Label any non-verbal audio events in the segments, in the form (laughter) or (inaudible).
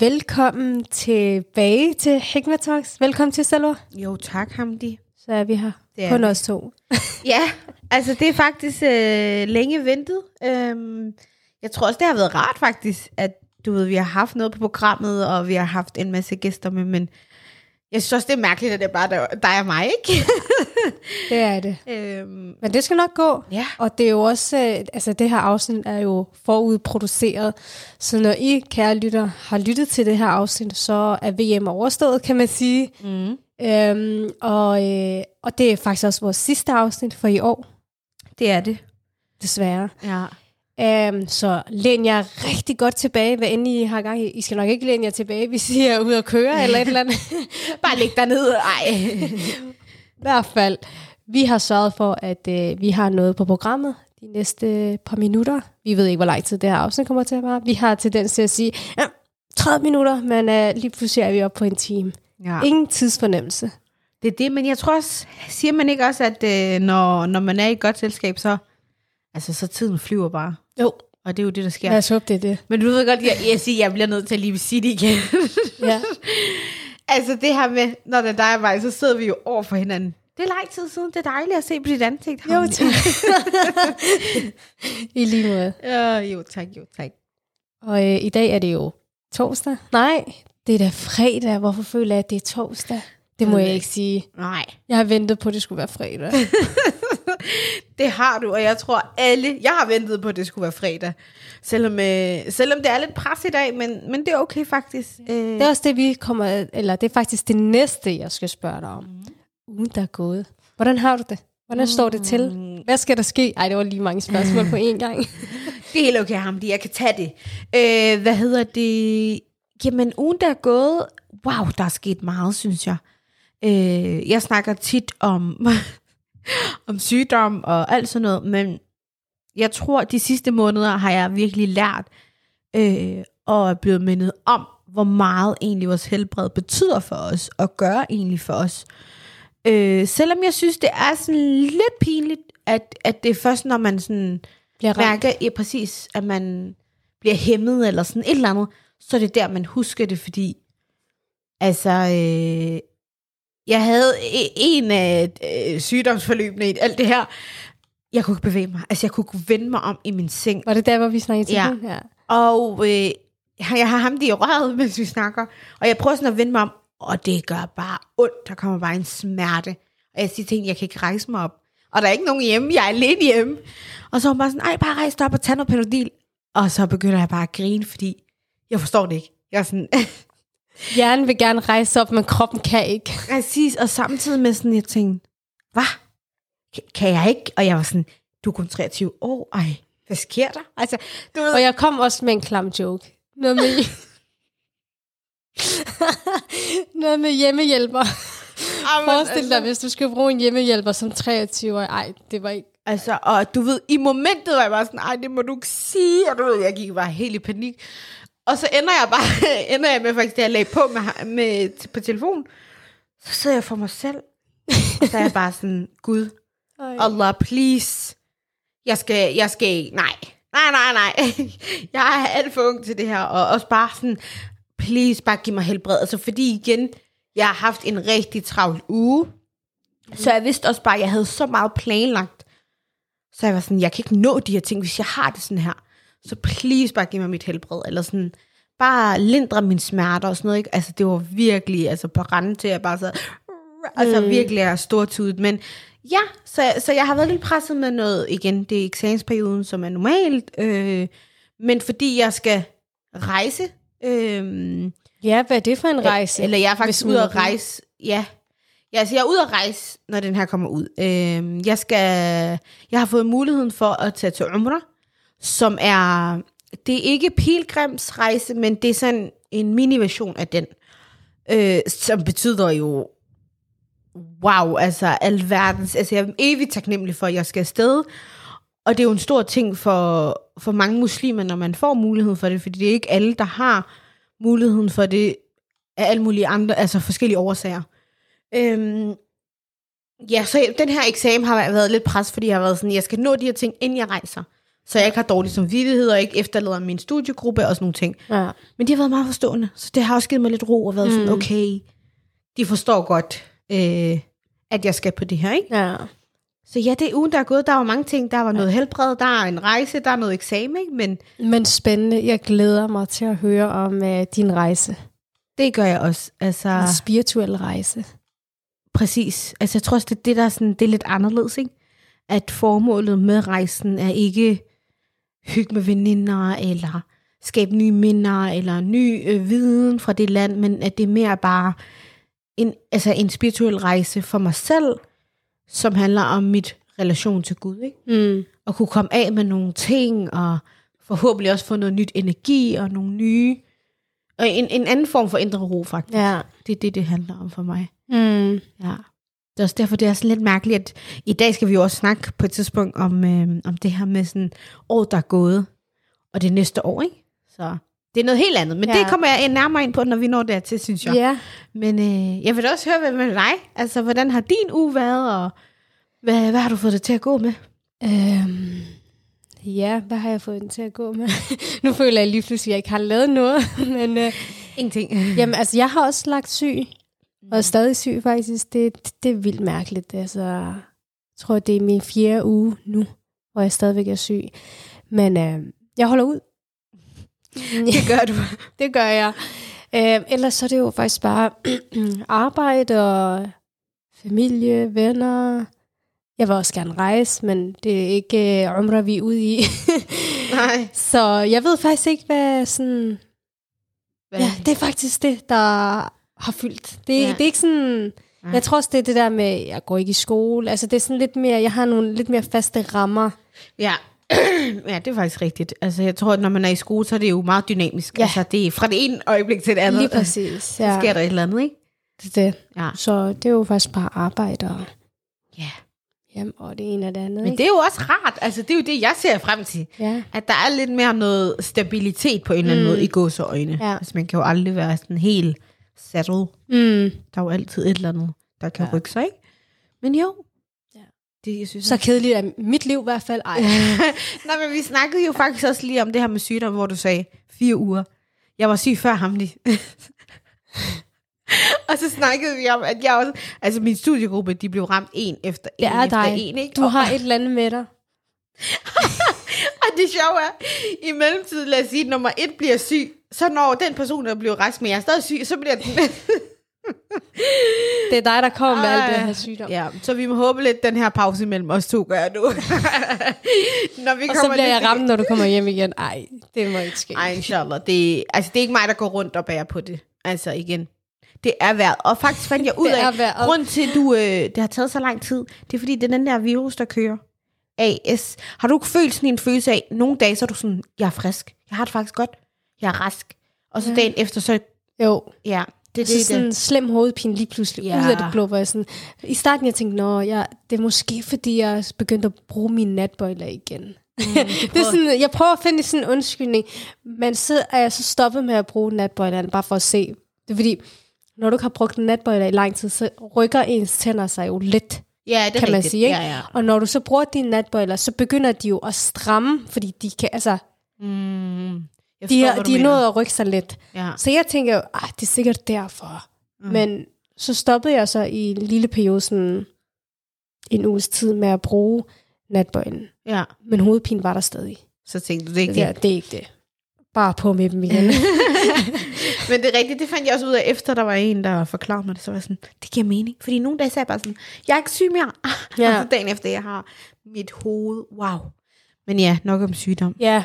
Velkommen tilbage til Hikma Talks. Velkommen til, Salva. Jo, tak, Hamdi. Så er vi her. Det er Kun vi. os to. (laughs) Ja, altså det er faktisk øh, længe ventet. Øhm, jeg tror også, det har været rart faktisk, at du ved, vi har haft noget på programmet, og vi har haft en masse gæster med, men jeg synes også, det er mærkeligt, at det er bare dig og mig, ikke? (laughs) (laughs) Det er det. øhm, Men det skal nok gå. ja. Og det er jo også, øh, altså det her afsnit er jo forudproduceret. Så når I, kære lytter, har lyttet til det her afsnit, så er VM overstået, kan man sige. Mm. Øhm, og, øh, og det er faktisk også vores sidste afsnit for i år, Det er det. desværre. Ja. Um, så læn jer rigtig godt tilbage, hvad end I har gang i. I skal nok ikke læne jer tilbage, hvis I er ude at køre eller et eller andet. (laughs) Bare læg dig ned. Ej. (laughs) I hvert fald, vi har sørget for, at uh, vi har noget på programmet de næste par minutter. Vi ved ikke, hvor lang tid det her afsnit kommer til at være. Vi har tendens til at sige, ja, 30 minutter, men uh, lige pludselig er vi oppe på en time. ja. Ingen tidsfornemmelse. Det er det, men jeg tror også, siger man ikke også, at øh, når, når man er i et godt selskab, så, altså, så tiden flyver bare. Jo, Og det er jo det, der sker. lad os håbe, det er det. Men du ved godt, jeg, jeg siger, jeg bliver nødt til at lige sige det igen. Ja. (laughs) altså det her med, når det er dig og mig, så sidder vi jo over for hinanden. Det er lang tid siden. Det er dejligt at se på dit ansigt. Jo, tak. (laughs) I lige måde. Ja, jo, tak, jo, tak. Og øh, i dag er det jo torsdag. Nej, det er da fredag. Hvorfor føler jeg, at det er torsdag? Det må jeg jeg ikke sige. Nej, Jeg har ventet på, at det skulle være fredag. (laughs) det har du, og jeg tror alle, jeg har ventet på, at det skulle være fredag. Selvom, øh, selvom det er lidt pres i dag, men, men det er okay faktisk. Øh, Det er også det, vi kommer... Eller det er faktisk det næste, jeg skal spørge dig om. Ugen, der er gået. Hvordan har du det? Hvordan står det til? Hvad skal der ske? Ej, det var lige mange spørgsmål på én gang. (laughs) Det er helt okay, Hamdi. Jeg kan tage det. Øh, hvad hedder det? Jamen, ugen der er gået... Wow, der er sket meget, synes jeg. Øh, jeg snakker tit om, (laughs) om sygdom og alt sådan noget, men jeg tror, de sidste måneder har jeg virkelig lært øh, og er blevet mindet om, hvor meget egentlig vores helbred betyder for os, og gør egentlig for os. Øh, selvom jeg synes, det er sådan lidt pinligt, at, at det er først, når man sådan Bliver mærker, ja, præcis, at man bliver hæmmet eller sådan et eller andet, så er det der, man husker det, fordi altså, øh, jeg havde e- en af øh, sygdomsforløbene i alt det her, jeg kunne ikke bevæge mig, altså jeg kunne ikke vende mig om i min seng, Var det der, hvor vi snakkede til Ja. ja. og øh, jeg har ham i røret, (laughs) mens vi snakker, og jeg prøver sådan at vende mig om, og det gør bare ondt, der kommer bare en smerte, og jeg siger til hende, jeg kan ikke rejse mig op, og der er ikke nogen hjemme, jeg er alene hjemme, og så er hun bare sådan, ej, bare rejs dig op og tag noget Panodil, og så begynder jeg bare at grine, fordi jeg forstår det ikke. Jeg er sådan, (laughs) Hjernen vil gerne rejse op, men kroppen kan ikke. præcis, og samtidig med sådan, jeg tænkte, hvad? Kan- jeg ikke? Og jeg var sådan, du er kun 23 år, ej, hvad sker der? Altså, du ved, Og jeg kom også med en klam joke. Noget med, (laughs) Noget med hjemmehjælper. Jamen, Forestil dig, hvis du skal bruge en hjemmehjælper som 23 år. Ej, det var ikke... Altså, og du ved, i momentet var jeg bare sådan, ej, det må du ikke sige, og du ved, jeg gik bare helt i panik. Og så ender jeg bare, (laughs) ender jeg med faktisk, da jeg lagde på med, med, på telefonen, så sidder jeg for mig selv, og så er jeg bare sådan, Gud, Ej. Allah, please, jeg skal, jeg skal ikke, nej, nej, nej, nej, (laughs) jeg er alt for ung til det her, og også bare sådan, please, bare giv mig helbred, altså fordi igen, jeg har haft en rigtig travl uge, så jeg vidste også bare, at jeg havde så meget planlagt, så jeg var sådan, jeg kan ikke nå de her ting, hvis jeg har det sådan her. Så please bare giv mig mit helbred, eller sådan, bare lindre mine smerter og sådan noget, ikke? Altså, det var virkelig, altså, på rande til, at jeg bare sad, altså, Mm. virkelig er stortudet. Men ja, så, så jeg har været lidt presset med noget, igen, det er eksamensperioden, som er normalt, øh, men fordi jeg skal rejse, øh, Ja, hvad er det for en rejse? eller jeg er faktisk ude at rejse, ja. Ja, altså jeg er ude at rejse, når den her kommer ud. Øh, jeg, skal, jeg har fået muligheden for at tage til Umrah, som er, det er ikke pilgrimsrejse, men det er sådan en mini-version af den, øh, som betyder jo, wow, altså alverdens, altså jeg er evigt taknemmelig for, at jeg skal afsted, og det er jo en stor ting for, for mange muslimer, når man får muligheden for det, fordi det er ikke alle, der har muligheden for det af alle mulige andre, altså forskellige årsager. Øhm, ja, så den her eksamen har været lidt pres, fordi jeg har været sådan, jeg skal nå de her ting, inden jeg rejser. Så jeg ikke har dårlig samvittighed, og ikke efterlader min studiegruppe og sådan nogle ting. Ja. Men de har været meget forstående, så det har også givet mig lidt ro og været mm. sådan, okay, de forstår godt, øh, at jeg skal på det her, ikke? ja. Så ja, det er ugen, der er gået. Der var mange ting. Der var noget helbred, der er en rejse, der er noget eksamen, ikke? Men Men spændende. Jeg glæder mig til at høre om uh, din rejse. det gør jeg også. Altså, En spirituel rejse. præcis. Altså, jeg tror også, det er det, der er, sådan, det er lidt anderledes, ikke? At formålet med rejsen er ikke hygge med veninder, eller skabe nye minder, eller ny øh, viden fra det land, men at det er mere bare en, altså en spirituel rejse for mig selv, som handler om mit relation til Gud, ikke? Mm. at kunne komme af med nogle ting, og forhåbentlig også få noget nyt energi, og nogle nye, og en, en anden form for indre ro, faktisk. Ja. Det er det, det handler om for mig. Mm. Ja. Det er også derfor, det er sådan lidt mærkeligt, at i dag skal vi jo også snakke på et tidspunkt om, øh, om det her med sådan året, der er gået, og det næste år, ikke? Så det er noget helt andet, men Ja. ja. det kommer jeg nærmere ind på, når vi når dertil, synes jeg. Ja. Men øh, jeg vil da også høre, hvad med dig? Altså, hvordan har din uge været, og hvad, hvad har du fået det til at gå med? Øhm, ja, hvad har jeg fået den til at gå med? (laughs) nu føler jeg lige pludselig, at jeg ikke har lavet noget. (laughs) Men øh, Ingenting. jamen, altså, jeg har også lagt syg. Og er stadig syg, faktisk. Det, det, er vildt mærkeligt. Altså, jeg tror, det er min fjerde uge nu, hvor jeg stadigvæk er syg. Men øh, jeg holder ud. Det gør du. (laughs) det gør jeg. Øh, ellers så er det jo faktisk bare (clears throat) arbejde og familie, venner. Jeg vil også gerne rejse, men det er ikke øh, umrah, vi er ude i. (laughs) Nej. så jeg ved faktisk ikke, hvad sådan... Hvad? Ja, det er faktisk det, der har fyldt. Det, Ja. ja. det er ikke sådan... Nej. Jeg tror også, det er det der med, jeg går ikke i skole. Altså, det er sådan lidt mere... Jeg har nogle lidt mere faste rammer. Ja. (clears throat) ja, det er faktisk rigtigt. Altså, jeg tror, at når man er i skole, så er det jo meget dynamisk. Ja. Altså, det er fra det ene øjeblik til det andet. Lige præcis. Så Ja, sker der et eller andet, ikke? det er det. Ja. Så det er jo faktisk bare arbejde og ja. hjem og det ene og det andet. Men ikke? det er jo også rart. Altså, det er jo det, jeg ser frem til. Ja. At der er lidt mere noget stabilitet på en eller anden Mm. måde i gåseøjne. Ja. Altså, man kan jo aldrig være sådan helt settled. Mm. Der er jo altid et eller andet, der kan Ja. rykke sig, ikke? Men jo. Ja. Det, jeg synes, Så kedeligt er mit liv i hvert fald. Ej. (laughs) Nej, men vi snakkede jo faktisk også lige om det her med sygdom, hvor du sagde fire uger. Jeg var syg før ham lige. (laughs) og så snakkede vi om, at jeg også... Altså min studiegruppe, de blev ramt en efter en Det er efter dig. en. Ikke? Du og, har et eller andet med dig. (laughs) og det sjove er, i mellemtiden, lad os sige, at nummer et bliver syg, så når den person, der bliver rask, men jeg er stadig syg, så bliver den... Det er dig, der kommer med alt det her sygdom. ja, så vi må håbe lidt, den her pause mellem os to gør nu. (laughs) når vi Og så bliver jeg ramt, når du kommer hjem igen. Ej, det må ikke ske. Ej, inshallah. Det, altså, det er ikke mig, der går rundt og bærer på det. Altså igen. Det er værd. Og faktisk fandt jeg (laughs) ud af, grund til, at du, øh, det har taget så lang tid, det er fordi, det er den der virus, der kører. AS. Har du ikke følt sådan en følelse af, nogle dage, så er du sådan, jeg er frisk. Jeg har det faktisk godt. Jeg er rask. Og så Ja. dagen efter, så, Jo, ja, det er så det, det. sådan en slem hovedpine lige pludselig Ja. ud af det blå, hvor jeg sådan, i starten jeg tænkte, nå, jeg, det er måske fordi, jeg begyndte at bruge mine natbøjler igen. Mm, (laughs) det er sådan, jeg prøver at finde sådan en undskyldning, men så er jeg så stoppet med at bruge natbøjlerne, bare for at se. Det er fordi, når du ikke har brugt natbøjler i lang tid, så rykker ens tænder sig jo lidt. Ja, det er kan man rigtigt. sige, ikke? Ja, ja. Og når du så bruger dine natbøjler, så begynder de jo at stramme, fordi de kan, altså, Mm, jeg de, forstår, er, de er mener. nået at rykke sig lidt. Ja. Så jeg tænker jo, ah, det er sikkert derfor. Mm. Men så stoppede jeg så i en lille periode, sådan en uges tid med at bruge natbøjlen. ja, Men hovedpine var der stadig. så tænkte du, det er ikke Det, ja, det er ikke det. Bare på med dem igen. (laughs) Men det er rigtigt, det fandt jeg også ud af, efter der var en, der forklarede mig det, så var jeg sådan, det giver mening. Fordi nogle dage sagde jeg bare sådan, jeg er ikke syg mere. (laughs) Ja. Og så dagen efter, jeg har mit hoved, wow. Men ja, nok om sygdom. ja,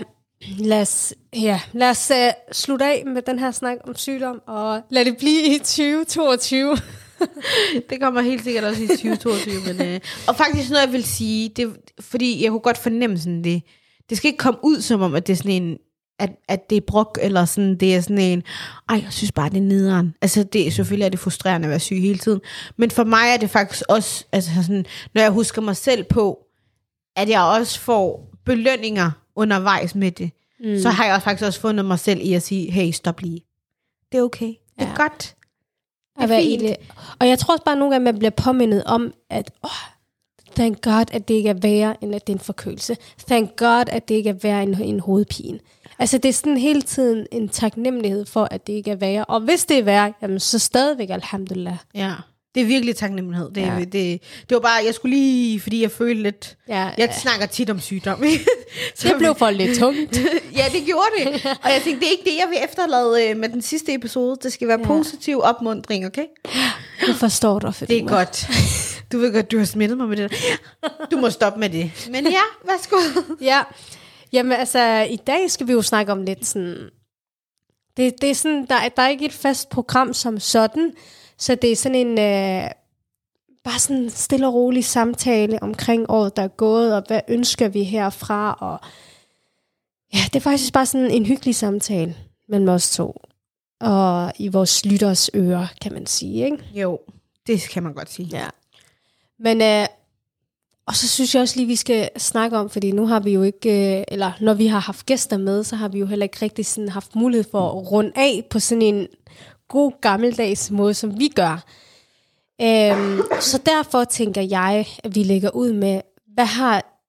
lad os, ja, lad os uh, slutte af med den her snak om sygdom, og lad det blive i 2022. (laughs) Det kommer helt sikkert også i 2022. men, øh, og faktisk noget, jeg vil sige, det, fordi jeg kunne godt fornemme sådan det, det skal ikke komme ud som om, at det er sådan en, at, at det er brok, eller sådan, det er sådan en, ej, jeg synes bare, det er nederen. Altså, det, selvfølgelig er det frustrerende at være syg hele tiden. Men for mig er det faktisk også, altså sådan, når jeg husker mig selv på, at jeg også får belønninger undervejs med det, mm. så har jeg også faktisk også fundet mig selv i at sige, hey, stop lige. Det er okay. Det er Ja. godt. Det er at være fint. det. Og jeg tror også bare nogle gange, man bliver påmindet om, at åh, Thank God, at det ikke er værre, end at det er en forkølelse. Thank God, at det ikke er værre end en hovedpine. Altså, det er sådan hele tiden en taknemmelighed for, at det ikke er værre. Og hvis det er værre, jamen, så stadigvæk alhamdulillah. Ja. Det er virkelig taknemmelighed. Det, Ja. det, det var bare, jeg skulle lige, fordi jeg følte lidt... Ja, Jeg ja. snakker tit om sygdom. (laughs) Så Det blev for lidt tungt. (laughs) ja, det gjorde det. Og jeg tænkte, det er ikke det, jeg vil efterlade øh, med den sidste episode. Det skal være Ja. positiv opmundring, okay? Jeg forstår dig, for Det er godt. Du ved godt, du har smittet mig med det der. Du må stoppe med det. Men ja, værsgo. (laughs) Ja, jamen altså, i dag skal vi jo snakke om lidt sådan... Det, det er sådan, der, er- der er ikke et fast program som sådan, så det er sådan en... Øh, bare sådan en stille og rolig samtale omkring året, der er gået, og hvad ønsker vi herfra, og ja, det er faktisk bare sådan en hyggelig samtale mellem os to, og i vores lytters ører, kan man sige, ikke? Jo, det kan man godt sige. Ja. Men, øh, og så synes jeg også lige, vi skal snakke om, fordi nu har vi jo ikke, øh, eller når vi har haft gæster med, så har vi jo heller ikke rigtig sådan haft mulighed for at runde af på sådan en god gammeldags måde, som vi gør. Øhm, så derfor tænker jeg, at vi lægger ud med, hvad har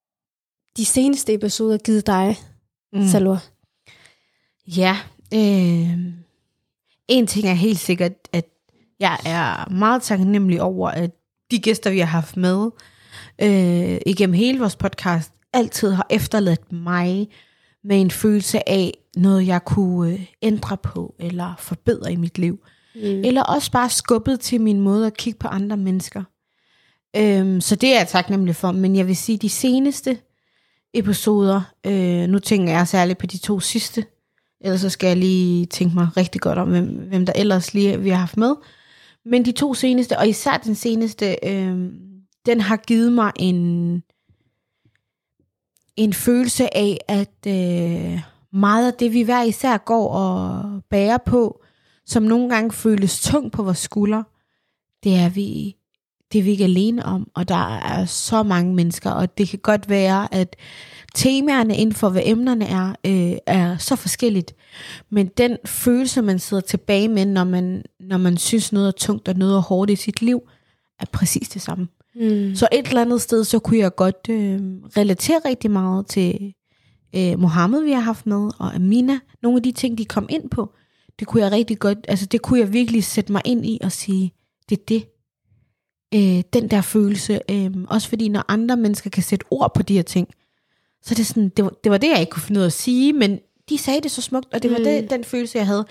de seneste episoder givet dig, mm. Salwa? Ja, øh, en ting er helt sikkert, at jeg er meget taknemmelig over, at de gæster, vi har haft med øh, igennem hele vores podcast, altid har efterladt mig med en følelse af noget, jeg kunne øh, ændre på eller forbedre i mit liv. Mm. Eller også bare skubbet til min måde at kigge på andre mennesker. Øhm, så det er jeg taknemmelig for. Men jeg vil sige, de seneste episoder, øh, nu tænker jeg særligt på de to sidste, ellers så skal jeg lige tænke mig rigtig godt om, hvem, hvem der ellers lige vi har haft med. Men de to seneste, og især den seneste, øh, den har givet mig en, en følelse af, at øh, meget af det, vi hver især går og bærer på, som nogle gange føles tungt på vores skuldre, det er vi det er vi ikke alene om, og der er så mange mennesker, og det kan godt være, at temaerne inden for, hvad emnerne er, øh, er så forskelligt. Men den følelse, man sidder tilbage med, når man, når man synes noget er tungt og noget er hårdt i sit liv, er præcis det samme. Mm. Så et eller andet sted, så kunne jeg godt øh, relatere rigtig meget til øh, Mohammed, vi har haft med, og Amina. Nogle af de ting, de kom ind på, det kunne jeg rigtig godt, altså det kunne jeg virkelig sætte mig ind i og sige, det er det. Øh, den der følelse. Øh, også fordi, når andre mennesker kan sætte ord på de her ting, så er det sådan, det var, det var det, jeg ikke kunne finde ud af at sige, men de sagde det så smukt, og det var Mm. det, den følelse, jeg havde.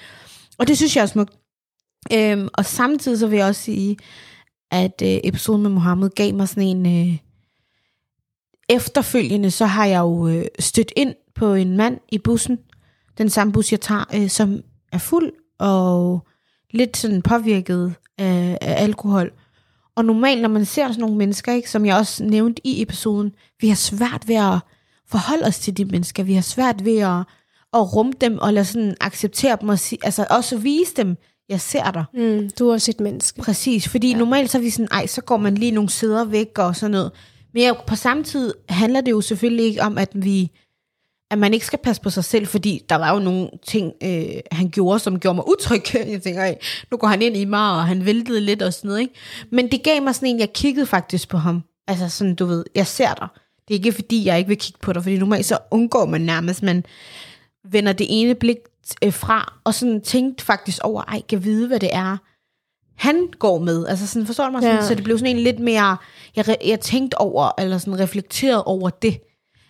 Og det synes jeg er smukt. Øhm, og samtidig så vil jeg også sige, at øh, episoden med Mohammed gav mig sådan en... Øh, efterfølgende, så har jeg jo øh, stødt ind på en mand i bussen, den samme bus, jeg tager, øh, som er fuld og lidt sådan påvirket af, af alkohol. Og normalt, når man ser sådan nogle mennesker, ikke, som jeg også nævnte i episoden, vi har svært ved at forholde os til de mennesker. Vi har svært ved at, at rumme dem og lade sådan acceptere dem og sige, altså også vise dem, jeg ser dig. Mm, du er også et menneske. Præcis, fordi ja. normalt så er vi sådan, ej, så går man lige nogle sæder væk og sådan noget. Men ja, på samme tid handler det jo selvfølgelig ikke om, at vi at man ikke skal passe på sig selv, fordi der var jo nogle ting, øh, han gjorde, som gjorde mig utryg. (laughs) Jeg tænker, ej, nu går han ind i mig, og han væltede lidt og sådan noget. Ikke? Men det gav mig sådan en, jeg kiggede faktisk på ham. Altså sådan, du ved, jeg ser dig. Det er ikke fordi, jeg ikke vil kigge på dig, fordi normalt så undgår man nærmest, man vender det ene blik øh, fra, og sådan tænkte faktisk over, ej, kan vide, hvad det er, han går med. Altså sådan, forstår du mig? Sådan, Ja. Så det blev sådan en lidt mere, jeg, jeg tænkte over, eller sådan reflekteret over det,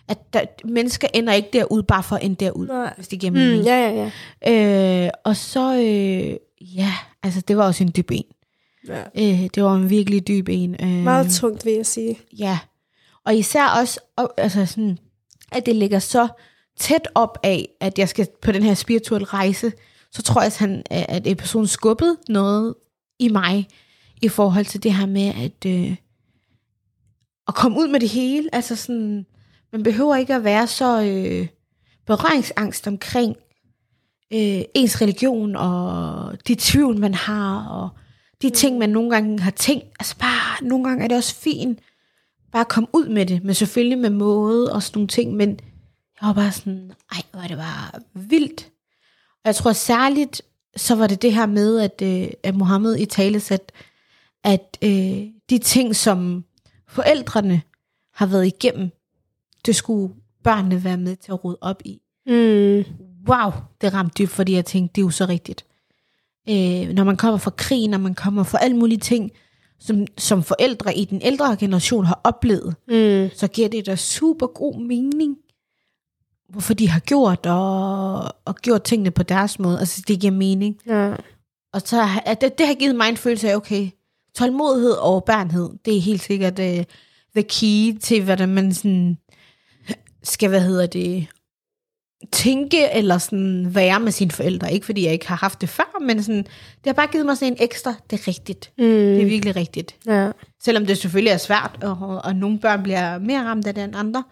at der, mennesker ender ikke derud, bare for at ende derud, Nej. hvis det giver mening. Mm, ja, ja, ja. Øh, og så, øh, ja, altså det var også en dyb en. ja. Øh, det var en virkelig dyb en. Øh, Meget tungt, vil jeg sige. Ja, og især også, og, altså sådan, at det ligger så tæt op af, at jeg skal på den her spirituelle rejse, så tror jeg, at, han, at episoden skubbede noget i mig, i forhold til det her med, at, øh, at komme ud med det hele. Altså sådan, man behøver ikke at være så øh, berøringsangst omkring øh, ens religion, og de tvivl, man har, og de ting, man nogle gange har tænkt. Altså bare, nogle gange er det også fint, bare at komme ud med det, men selvfølgelig med måde og sådan nogle ting, men jeg var bare sådan, ej, hvor er det bare vildt. Og jeg tror særligt, så var det det her med, at, øh, at Mohammed i tale at, at øh, de ting, som forældrene har været igennem, det skulle børnene være med til at rode op i. Mm. Wow, det ramte dybt, fordi jeg tænkte, det er jo så rigtigt. Øh, når man kommer fra krig, når man kommer fra alle mulige ting, som, som forældre i den ældre generation har oplevet, Mm. så giver det da super god mening, hvorfor de har gjort, og, og gjort tingene på deres måde. Altså, det giver mening. Ja. Og så at det, det har givet mig en følelse af, okay, tålmodighed og overbærenhed, det er helt sikkert uh, the key til, hvordan man sådan skal, hvad hedder det, tænke eller sådan være med sine forældre. Ikke fordi jeg ikke har haft det før, men sådan, det har bare givet mig sådan en ekstra, det er rigtigt. Mm. Det er virkelig rigtigt. ja. Selvom det selvfølgelig er svært, og, og nogle børn bliver mere ramt af det end andre,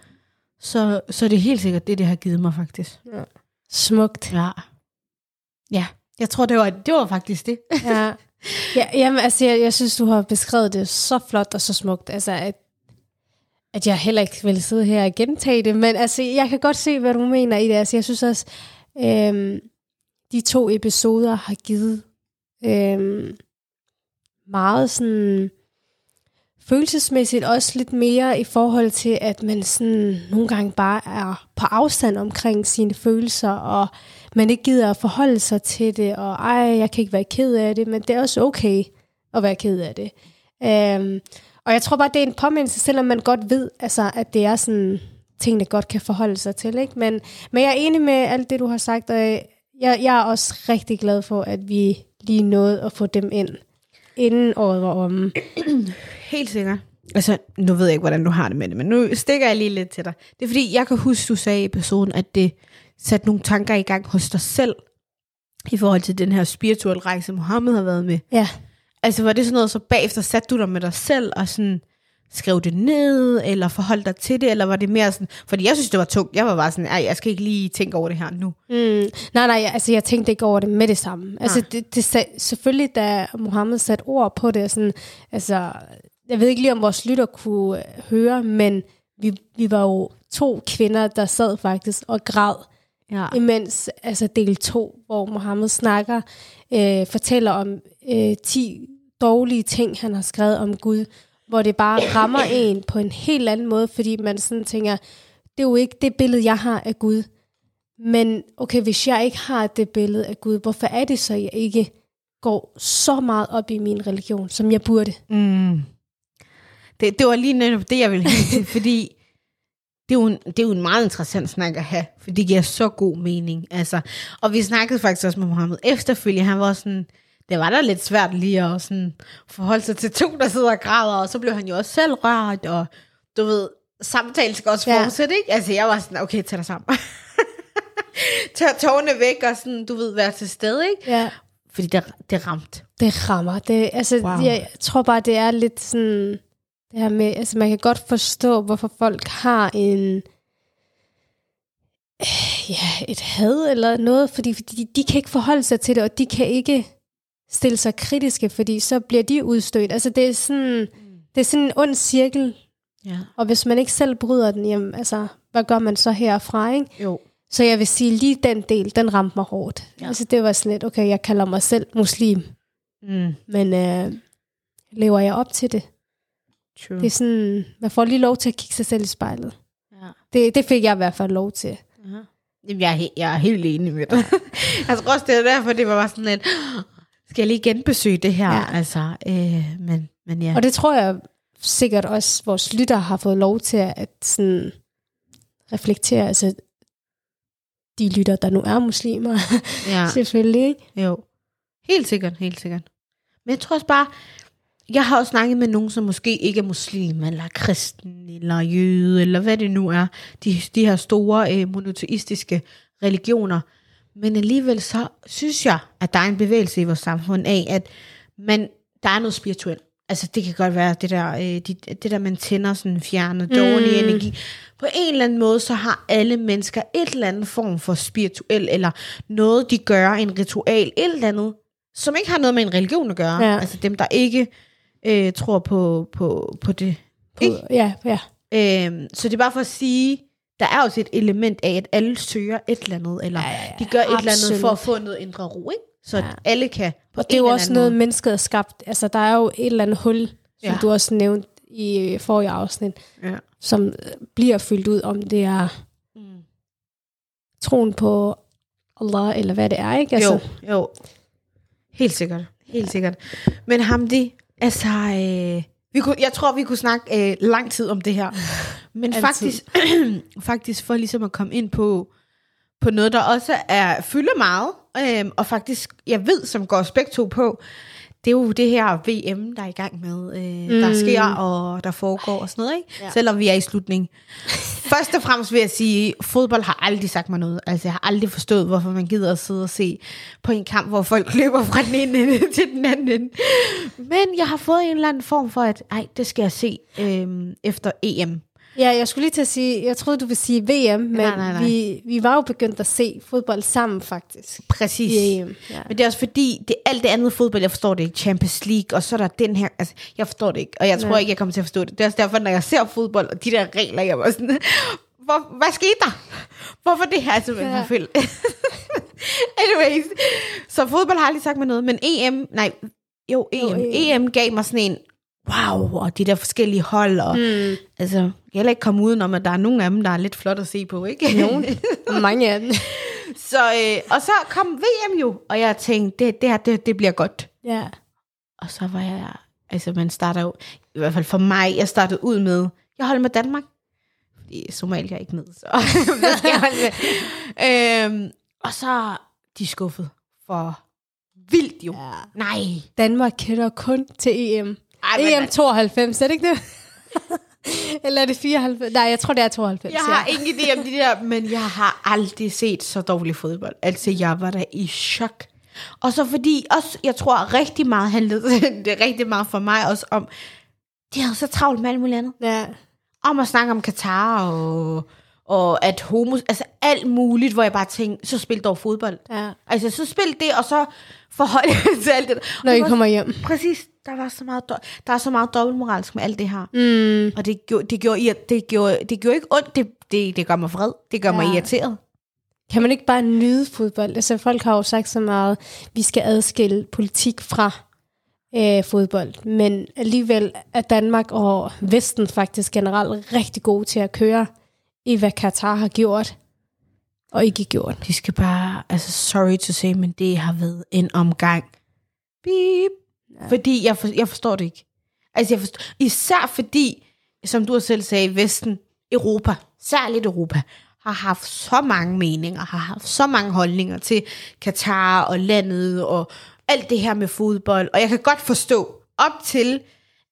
så, så er det helt sikkert det, det har givet mig faktisk. Smukt. Ja. Ja, jeg tror, det var, det var faktisk det. (laughs) Ja. ja jamen, altså, jeg, jeg synes, du har beskrevet det så flot og så smukt. Altså, at, at jeg heller ikke vil sidde her og gentage det, men altså, jeg kan godt se, hvad du mener i det. Altså, jeg synes også, øhm, de to episoder har givet øhm, meget sådan følelsesmæssigt også lidt mere i forhold til, at man sådan nogle gange bare er på afstand omkring sine følelser, og man ikke gider at forholde sig til det, og ej, jeg kan ikke være ked af det, men det er også okay at være ked af det. Øhm, og jeg tror bare, det er en påmindelse, selvom man godt ved, altså, at det er sådan ting, der godt kan forholde sig til. Ikke? Men, men jeg er enig med alt det, du har sagt, og jeg, jeg er også rigtig glad for, at vi lige nåede at få dem ind, inden året var omme. (clears throat) Helt sikkert. Altså, nu ved jeg ikke, hvordan du har det med det, men nu stikker jeg lige lidt til dig. Det er fordi, jeg kan huske, du sagde i episoden, at det satte nogle tanker i gang hos dig selv, i forhold til den her spirituelle rejse, Mohammed har været med. Ja, Altså, var det sådan noget, så bagefter satte du dig med dig selv og sådan skrev det ned, eller forholdt dig til det, eller var det mere sådan, fordi jeg synes, det var tungt. Jeg var bare sådan, jeg skal ikke lige tænke over det her nu. Mm, nej, nej, altså jeg tænkte ikke over det med det samme. Altså det, det sag, selvfølgelig, da Mohammed satte ord på det, sådan, altså, jeg ved ikke lige, om vores lytter kunne øh, høre, men vi, vi var jo to kvinder, der sad faktisk og græd, Ja. imens altså del 2, hvor Mohammed snakker, øh, fortæller om øh, 10 dårlige ting, han har skrevet om Gud, hvor det bare rammer en på en helt anden måde, fordi man sådan tænker, det er jo ikke det billede, jeg har af Gud. Men okay, hvis jeg ikke har det billede af Gud, hvorfor er det så, jeg ikke går så meget op i min religion, som jeg burde? Mm. Det, det var lige netop det, jeg ville hen til, (laughs) fordi det er, jo en, det er jo en meget interessant snak at have, for det giver så god mening. Altså, og vi snakkede faktisk også med Mohammed efterfølgende, han var sådan, det var da lidt svært lige at sådan forholde sig til to, der sidder og græder, og så blev han jo også selv rørt, og du ved, samtalen skal også Ja. fortsætte, ikke? Altså, jeg var sådan, okay, tag dig sammen. (laughs) Tag tårne væk, og sådan, du ved, være til stede, ikke? Ja. Fordi det, det ramte. Det rammer. Det, altså, Wow. wow. jeg tror bare, det er lidt sådan... Det her med, altså man kan godt forstå, hvorfor folk har en... (sighs) Ja, et had eller noget, fordi, fordi de, de kan ikke forholde sig til det, og de kan ikke stille sig kritiske, fordi så bliver de udstødt. Altså det er sådan, det er sådan en ond cirkel, Ja. og hvis man ikke selv bryder den, jamen, altså, hvad gør man så herfra, ikke? Jo. Så jeg vil sige, lige den del, den ramte mig hårdt. Ja. Altså det var sådan lidt, okay, jeg kalder mig selv muslim, Mm. men øh, lever jeg op til det? True. Det er sådan, man får lige lov til at kigge sig selv i spejlet. ja. Det, det fik jeg i hvert fald lov til. Ja. Jamen, jeg er, jeg er helt enig med dig. (laughs) jeg tror også, det er derfor, det var bare sådan lidt, skal jeg lige genbesøge det her? Ja. Altså, øh, men, men ja. Og det tror jeg sikkert også, vores lytter har fået lov til at sådan reflektere, altså de lytter, der nu er muslimer, ja. (laughs) selvfølgelig. Jo. Helt sikkert, helt sikkert. Men jeg tror også bare, jeg har også snakket med nogen, som måske ikke er muslim, eller kristen, eller jøde, eller hvad det nu er. De, de her store øh, monoteistiske religioner. Men alligevel så synes jeg, at der er en bevægelse i vores samfund af, at man, der er noget spirituelt. Altså det kan godt være det der, øh, de, det der man tænder sådan fjerner dårlig Mm. energi. På en eller anden måde, så har alle mennesker et eller andet form for spirituel, eller noget de gør, en ritual, et eller andet, som ikke har noget med en religion at gøre. Ja. Altså dem, der ikke øh, tror på, på, på det. På, Ikke? ja, ja. Øhm, så det er bare for at sige, der er også et element af, at alle søger et eller andet, eller Ja, ja, ja. de gør et eller andet for at få noget indre ro, ikke? Så ja. Ja. alle kan på Og det er jo også noget, måde. mennesket har skabt. Altså, der er jo et eller andet hul, som Ja. ja. du også nævnte i forrige afsnit, Ja. som øh, bliver fyldt ud, om det er Mm. troen på Allah, eller hvad det er, ikke? Altså, Jo, jo. Helt sikkert. Helt sikkert. Men Hamdi, altså... Øh, vi kunne, jeg tror, vi kunne snakke øh, lang tid om det her. Men Altid. faktisk, (clears throat) faktisk for ligesom at komme ind på, på noget, der også er fylder meget, øh, og faktisk, jeg ved, som går os begge to på, det er jo det her VM, der er i gang med, øh, mm. der sker og der foregår og sådan noget, ikke? Ja. Selvom vi er i slutningen. Først og fremmest vil jeg sige, fodbold har aldrig sagt mig noget. Altså, jeg har aldrig forstået, hvorfor man gider at sidde og se på en kamp, hvor folk løber fra den ene ende til den anden ende. Men jeg har fået en eller anden form for, at ej, det skal jeg se øhm, efter EM. Ja, jeg skulle lige til at sige, jeg troede, du ville sige VM, men Nej, nej, nej. Vi, vi var jo begyndt at se fodbold sammen, faktisk. Præcis. I EM. Ja. Men det er også fordi, det alt det andet fodbold, jeg forstår det ikke. Champions League, og så er der den her, altså, jeg forstår det ikke. Og jeg tror Nej. ikke, jeg kommer til at forstå det. Det er også derfor, når jeg ser fodbold, og de der regler, jeg var sådan, (laughs) Hvor, hvad skete der? Hvorfor det her er simpelthen Ja. ja. (laughs) Anyways, så fodbold har aldrig sagt mig noget, men EM, nej, jo, EM, Jo, EM. EM. Gav mig sådan en, wow, og de der forskellige hold, og Mm. altså, kan heller ikke komme udenom, at der er nogle af dem, der er lidt flot at se på, ikke? Nogen. Mange af dem. (laughs) så, øh, og så kom VM jo, og jeg tænkte, det, det her, det, det bliver godt. Ja. Og så var jeg, altså man starter jo, i hvert fald for mig, jeg startede ud med, jeg holder med Danmark. Fordi Somalia er ikke med, så (laughs) hvad skal jeg holde med? øhm, og så de skuffet for vildt jo. ja. Nej. Danmark kender kun til EM. Ej, men, EM 92, er det ikke det? (laughs) (laughs) Eller er det 94? Nej, jeg tror, det er 92. jeg har ingen idé om de der, men jeg har aldrig set så dårlig fodbold. Altså, jeg var da i chok. Og så fordi, også, jeg tror rigtig meget handlede, (laughs) det er rigtig meget for mig også om, de havde så travlt med alt muligt andet. Ja. om at snakke om Katar og, og at homo, altså alt muligt, hvor jeg bare tænkte, så spil dog fodbold. ja. Altså, så spil det, og så forhold jer (laughs) til alt det. Når Og I kommer hjem. Præcis, der var så meget, der er så meget dobbeltmoralsk med alt det her. Mm. Og det gjorde, det gjorde, det gjorde, det gjorde ikke ondt, det, det, det gør mig vred, det gør ja. mig irriteret. Kan man ikke bare nyde fodbold? Altså, folk har jo sagt så meget, vi skal adskille politik fra øh, fodbold. Men alligevel er Danmark og Vesten faktisk generelt rigtig gode til at køre i, hvad Katar har gjort og ikke gjort. De skal bare, altså sorry to say, men det har været en omgang. Beep. Ja. Fordi jeg, for, jeg forstår det ikke. Altså jeg forstår, især fordi, som du selv sagde, Vesten, Europa, særligt Europa, har haft så mange meninger, har haft så mange holdninger til Katar og landet og alt det her med fodbold. Og jeg kan godt forstå, op til,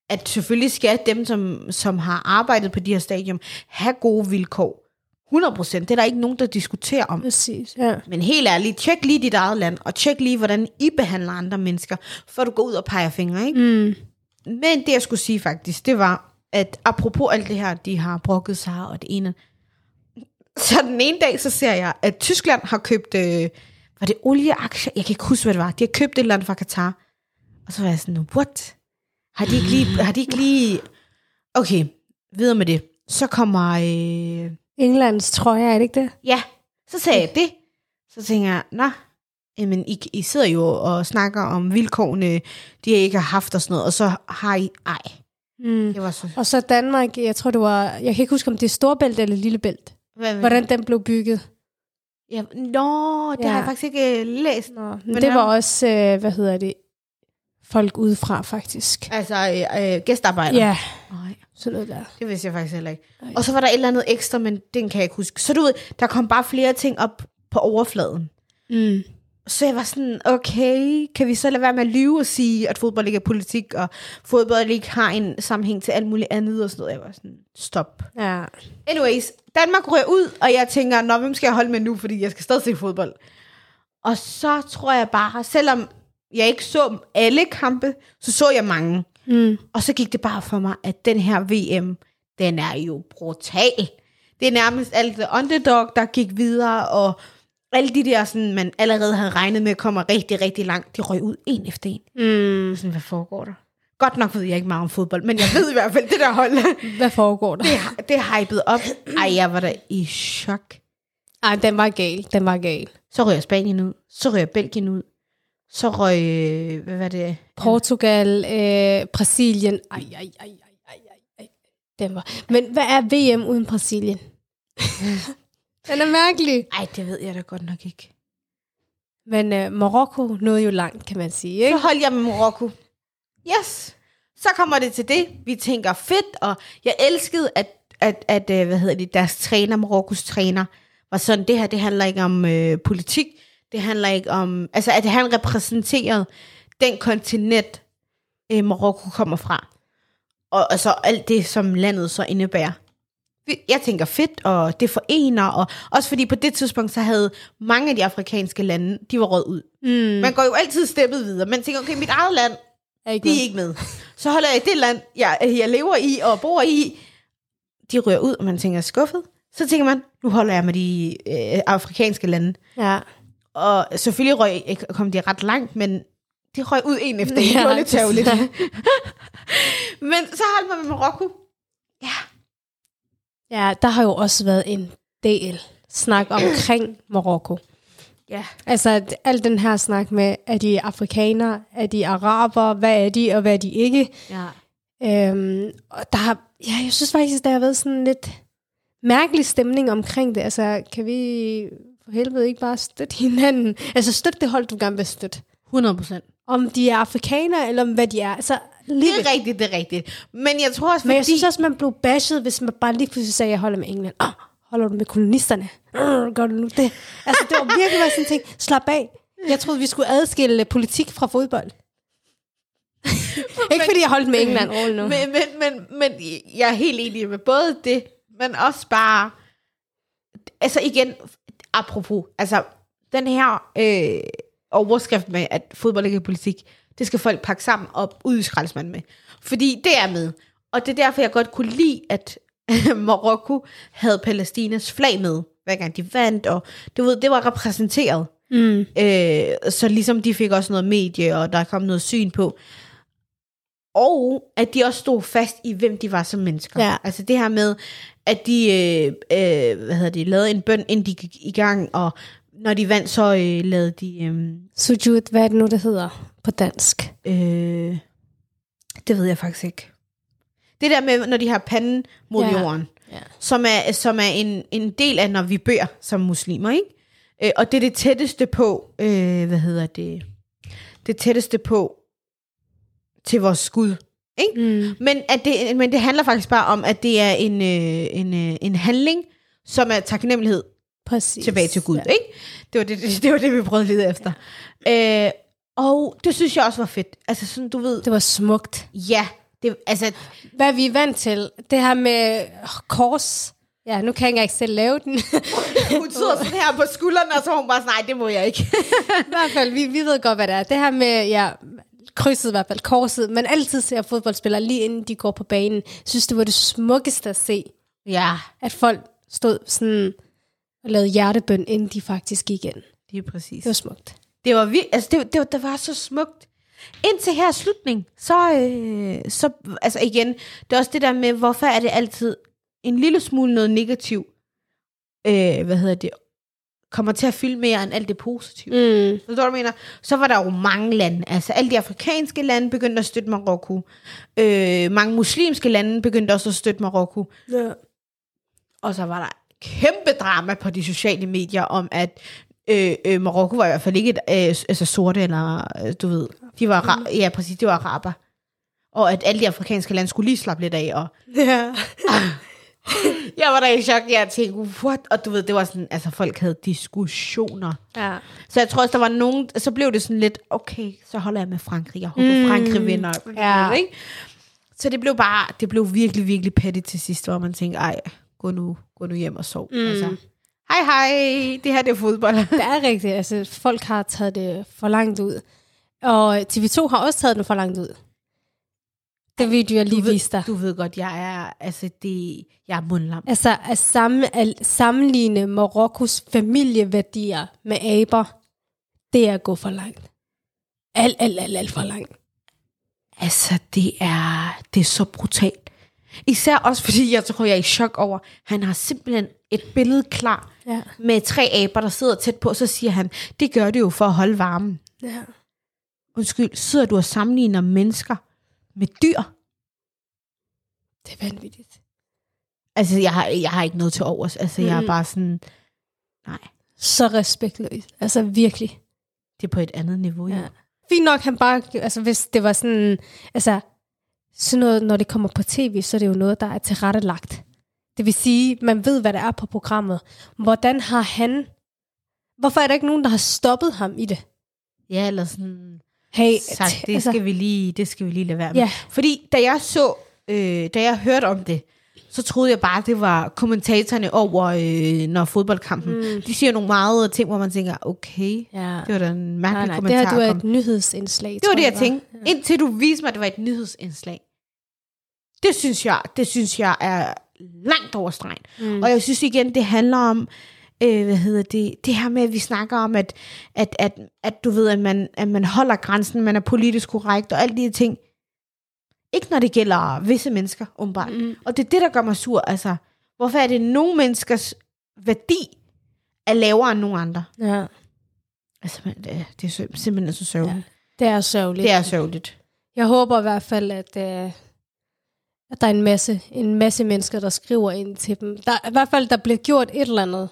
at selvfølgelig skal dem, som, som har arbejdet på de her stadium, have gode vilkår. 100%, det er der ikke nogen, der diskuterer om. Præcis, ja. Men helt ærligt, tjek lige dit eget land, og tjek lige, hvordan I behandler andre mennesker, før du går ud og peger fingre, ikke? Mm. Men det, jeg skulle sige faktisk, det var, at apropos alt det her, de har brokket sig og det ene. Så den ene dag, så ser jeg, at Tyskland har købt, øh, var det olieaktier? Jeg kan ikke huske, hvad det var. De har købt et eller andet fra Katar. Og så var jeg sådan, what? Har de ikke lige... Har de ikke lige... Okay, videre med det. Så kommer... Øh, Englands trøje, er det ikke det? Ja, så sagde jeg det. Så tænker jeg, nå, jamen, I, I sidder jo og snakker om vilkårene, de ikke har haft og sådan noget, og så har I, ej, Mm. det var så... Og så Danmark, jeg tror det var, jeg kan ikke huske, om det er Storbælt eller Lillebælt. Hvad, Hvordan den blev bygget. Ja, nå, det Ja. har jeg faktisk ikke øh, læst. Nå, men det var også, øh, hvad hedder det, folk udefra faktisk. Altså, øh, øh, gæstearbejder. Ja, Nej, sådan noget der. det vidste jeg faktisk heller ikke. Ej. Og så var der et eller andet ekstra, men den kan jeg ikke huske. Så du ved, der kom bare flere ting op på overfladen. Mm. Så jeg var sådan, okay, kan vi så lade være med at lyve og sige, at fodbold ikke er politik, og fodbold ikke har en sammenhæng til alt muligt andet og sådan noget. Jeg var sådan, stop. Ja. Anyways, Danmark rører ud, og jeg tænker, nå, hvem skal jeg holde med nu, fordi jeg skal stadig se fodbold. Og så tror jeg bare, selvom jeg ikke så alle kampe, så så jeg mange. Mm. Og så gik det bare for mig, at den her VM, den er jo brutal. Det er nærmest alt det underdog, der gik videre, og alle de der, sådan, man allerede havde regnet med, kommer rigtig, rigtig langt, de røg ud en efter en. Mm. Sådan, hvad foregår der? Godt nok ved jeg ikke meget om fodbold, men jeg ved i hvert fald, det der hold, (laughs) Hvad foregår der? det, det hypet op. Ej, jeg var da i chok. Ej, den var gal. Den var gal. Så røg Spanien ud. Så røg Belgien ud. Så røg, øh, hvad var det? Portugal, øh, Brasilien. Ej, ej, ej, ej, ej, ej. Den var. Men hvad er VM uden Brasilien? (laughs) Den er mærkelig. Ej, det ved jeg da godt nok ikke. Men uh, Marokko nåede jo langt, kan man sige. Så Ikke? hold jeg med Marokko. Yes. Så kommer det til det. Vi tænker fedt, og jeg elskede, at, at, at øh, hvad hedder det, deres træner, Marokkos træner, var sådan, det her, det handler ikke om øh, politik, det handler ikke om, altså at han repræsenterede den kontinent, øh, Marokko kommer fra. Og altså alt det, som landet så indebærer. Jeg tænker fedt, og det forener, og også fordi på det tidspunkt, så havde mange af de afrikanske lande, de var råd ud. Mm. Man går jo altid steppet videre. Man tænker, okay, mit eget land, Er ikke de er noget. ikke med. Så holder jeg det land, jeg, jeg lever i og bor i, de rører ud, og man tænker, skuffet. Så tænker man, nu holder jeg med de øh, afrikanske lande. Ja. Og selvfølgelig røg, kom de ret langt, men de røg ud en efter en. Det var lidt tævligt. (laughs) men så holdt man med Marokko. Ja, ja, der har jo også været en del snak (clears throat) omkring Marokko. ja. Altså at al den her snak med, er de afrikanere, er de araber, hvad er de, og hvad er de ikke? ja. Øhm, og der har, ja, jeg synes faktisk, der har været sådan lidt mærkelig stemning omkring det. Altså, kan vi for helvede ikke bare støtte hinanden? Altså, støtte det hold, du gerne vil støtte. 100 procent. Om de er afrikanere, eller om hvad de er. Altså, lige Det er rigtigt, det er rigtigt. Men jeg tror også, Men jeg fordi... synes også, man blev bashed, hvis man bare lige pludselig sagde, at jeg holder med England. Oh, holder du med kolonisterne? Uh, gør du nu det? Altså, det var virkelig bare sådan en ting. Slap af. Jeg troede, vi skulle adskille politik fra fodbold. (laughs) Ikke fordi jeg holdt med England, rolig nu. Men, men, men, men jeg er helt enig med både det, men også bare... Altså igen, apropos, altså den her øh, overskrift med, at fodbold ikke er politik, det skal folk pakke sammen og ud i skraldespanden med. Fordi det er med. Og det er derfor, jeg godt kunne lide, at (laughs) Marokko havde Palæstinas flag med, hver gang de vandt, og du ved, det var repræsenteret. Mm. Øh, så ligesom de fik også noget medie, og der kom noget syn på. Og at de også stod fast i, hvem de var som mennesker. Ja. Altså det her med, at de øh, øh, hvad hedder de, lavede en bøn, inden de gik i gang, og når de vandt, så øh, lavede de... Øh, Sujud, hvad er det nu, det hedder på dansk? øh, det ved jeg faktisk ikke. Det der med, når de har panden mod ja. jorden, Ja. som er, som er en, en del af, når vi bør som muslimer, ikke? Øh, og det er det tætteste på, øh, hvad hedder det, det tætteste på til vores Gud, ikke? Mm. Men, at det, men det handler faktisk bare om, at det er en, øh, en, øh, en handling, som er taknemmelighed Præcis. tilbage til Gud, ja. ikke? Det var det, det, det var det, vi prøvede at lede efter. Øh, og det synes jeg også var fedt. Altså sådan, du ved, Det var smukt. ja, det, altså, Hvad vi er vant til, det her med kors. Ja, nu kan jeg ikke selv lave den. (laughs) hun sidder sådan her på skuldrene, og så hun bare sådan, nej, det må jeg ikke. (laughs) I hvert fald, vi, vi ved godt, hvad det er. Det her med, ja, krydset i hvert fald, korset. Man altid ser fodboldspillere lige inden de går på banen. Jeg synes, det var det smukkeste at se, ja, at folk stod sådan og lavede hjertebøn, inden de faktisk gik ind. det er præcis. Det var smukt. Det var vildt, altså det, det, var, det var så smukt. Indtil her slutning, så, øh, så, altså igen, det er også det der med, hvorfor er det altid en lille smule noget negativ, øh, hvad hedder det, kommer til at fylde mere end alt det positive. Mm. Forstår du, mener? Så var der jo mange lande. Altså alle de afrikanske lande begyndte at støtte Marokko. Øh, mange muslimske lande begyndte også at støtte Marokko. Ja. Og så var der kæmpe drama på de sociale medier om, at øh, øh, Marokko var i hvert fald ikke et, øh, altså sorte, eller øh, du ved, de var, ra- ja præcis, det var araber. Og at alle de afrikanske lande skulle lige slappe lidt af, og ja. (laughs) jeg var da i chok, jeg tænkte, what? Og du ved, det var sådan, altså folk havde diskussioner. ja. Så jeg tror også, der var nogen, så blev det sådan lidt, okay, så holder jeg med Frankrig, jeg håber, mm. Frankrig vinder. Ja. Ikke? Så det blev bare, det blev virkelig, virkelig petty til sidst, hvor man tænkte, ej, gå nu, gå nu hjem og sov. Mm. Altså, hej hej, det her det er fodbold. (laughs) Det er rigtigt. Altså, folk har taget det for langt ud. Og TV2 har også taget det for langt ud. Det video, jeg lige ved, viste dig. du ved godt, jeg er, altså det, jeg er mundlam. Altså at, samme, at sammenligne Marokkos familieværdier med aber, det er at gå for langt. Alt, alt, alt, alt for langt. Altså, det er, det er så brutalt. Især også fordi, jeg tror, jeg er i chok over, han har simpelthen et billede klar Ja. med tre aber, der sidder tæt på, så siger han, det gør det jo for at holde varmen. ja. Undskyld, sidder du og sammenligner mennesker med dyr? Det er vanvittigt. Altså, jeg har, jeg har ikke noget til overs. Altså, jeg er Mm. bare sådan, nej, Så respektløst. Altså virkelig. det er på et andet niveau. Ja. Ja. Fint nok, han bare, altså hvis det var sådan, altså sådan noget, når det kommer på tv, så er det jo noget, der er tilrettelagt. Det vil sige, man ved, hvad der er på programmet. Hvordan har han, hvorfor er der ikke nogen, der har stoppet ham i det? ja, eller sådan Hey, sagt, det altså, skal, vi lige, det skal vi lige lade være med. Ja. Fordi da jeg så, øh, da jeg hørte om det, så troede jeg bare, det var kommentatorerne over, øh, når fodboldkampen. Mm. De siger nogle meget ting, hvor man tænker, okay, ja. det var da en mærkelig Nej, nej, det kommentar. her du er kom. et nyhedsindslag. Det var det, jeg var. tænkte. Indtil du viste mig, at det var et nyhedsindslag. Det synes jeg, det synes jeg er langt over stregen. Mm. Og jeg synes igen, det handler om, øh, hvad hedder det, det her med, at vi snakker om, at, at, at, at du ved, at man, at man holder grænsen, man er politisk korrekt, og alle de ting. Ikke når det gælder visse mennesker, umiddelbart. Mm. Og det er det, der gør mig sur. Altså, hvorfor er det nogle menneskers værdi er lavere end nogle andre? Ja, Altså, det, det er sim- simpelthen så sørgeligt. Ja. det er sørgeligt. Det er sørgeligt. Jeg håber i hvert fald, at, øh, at der er en masse, en masse mennesker, der skriver ind til dem. Der, I hvert fald, der bliver gjort et eller andet.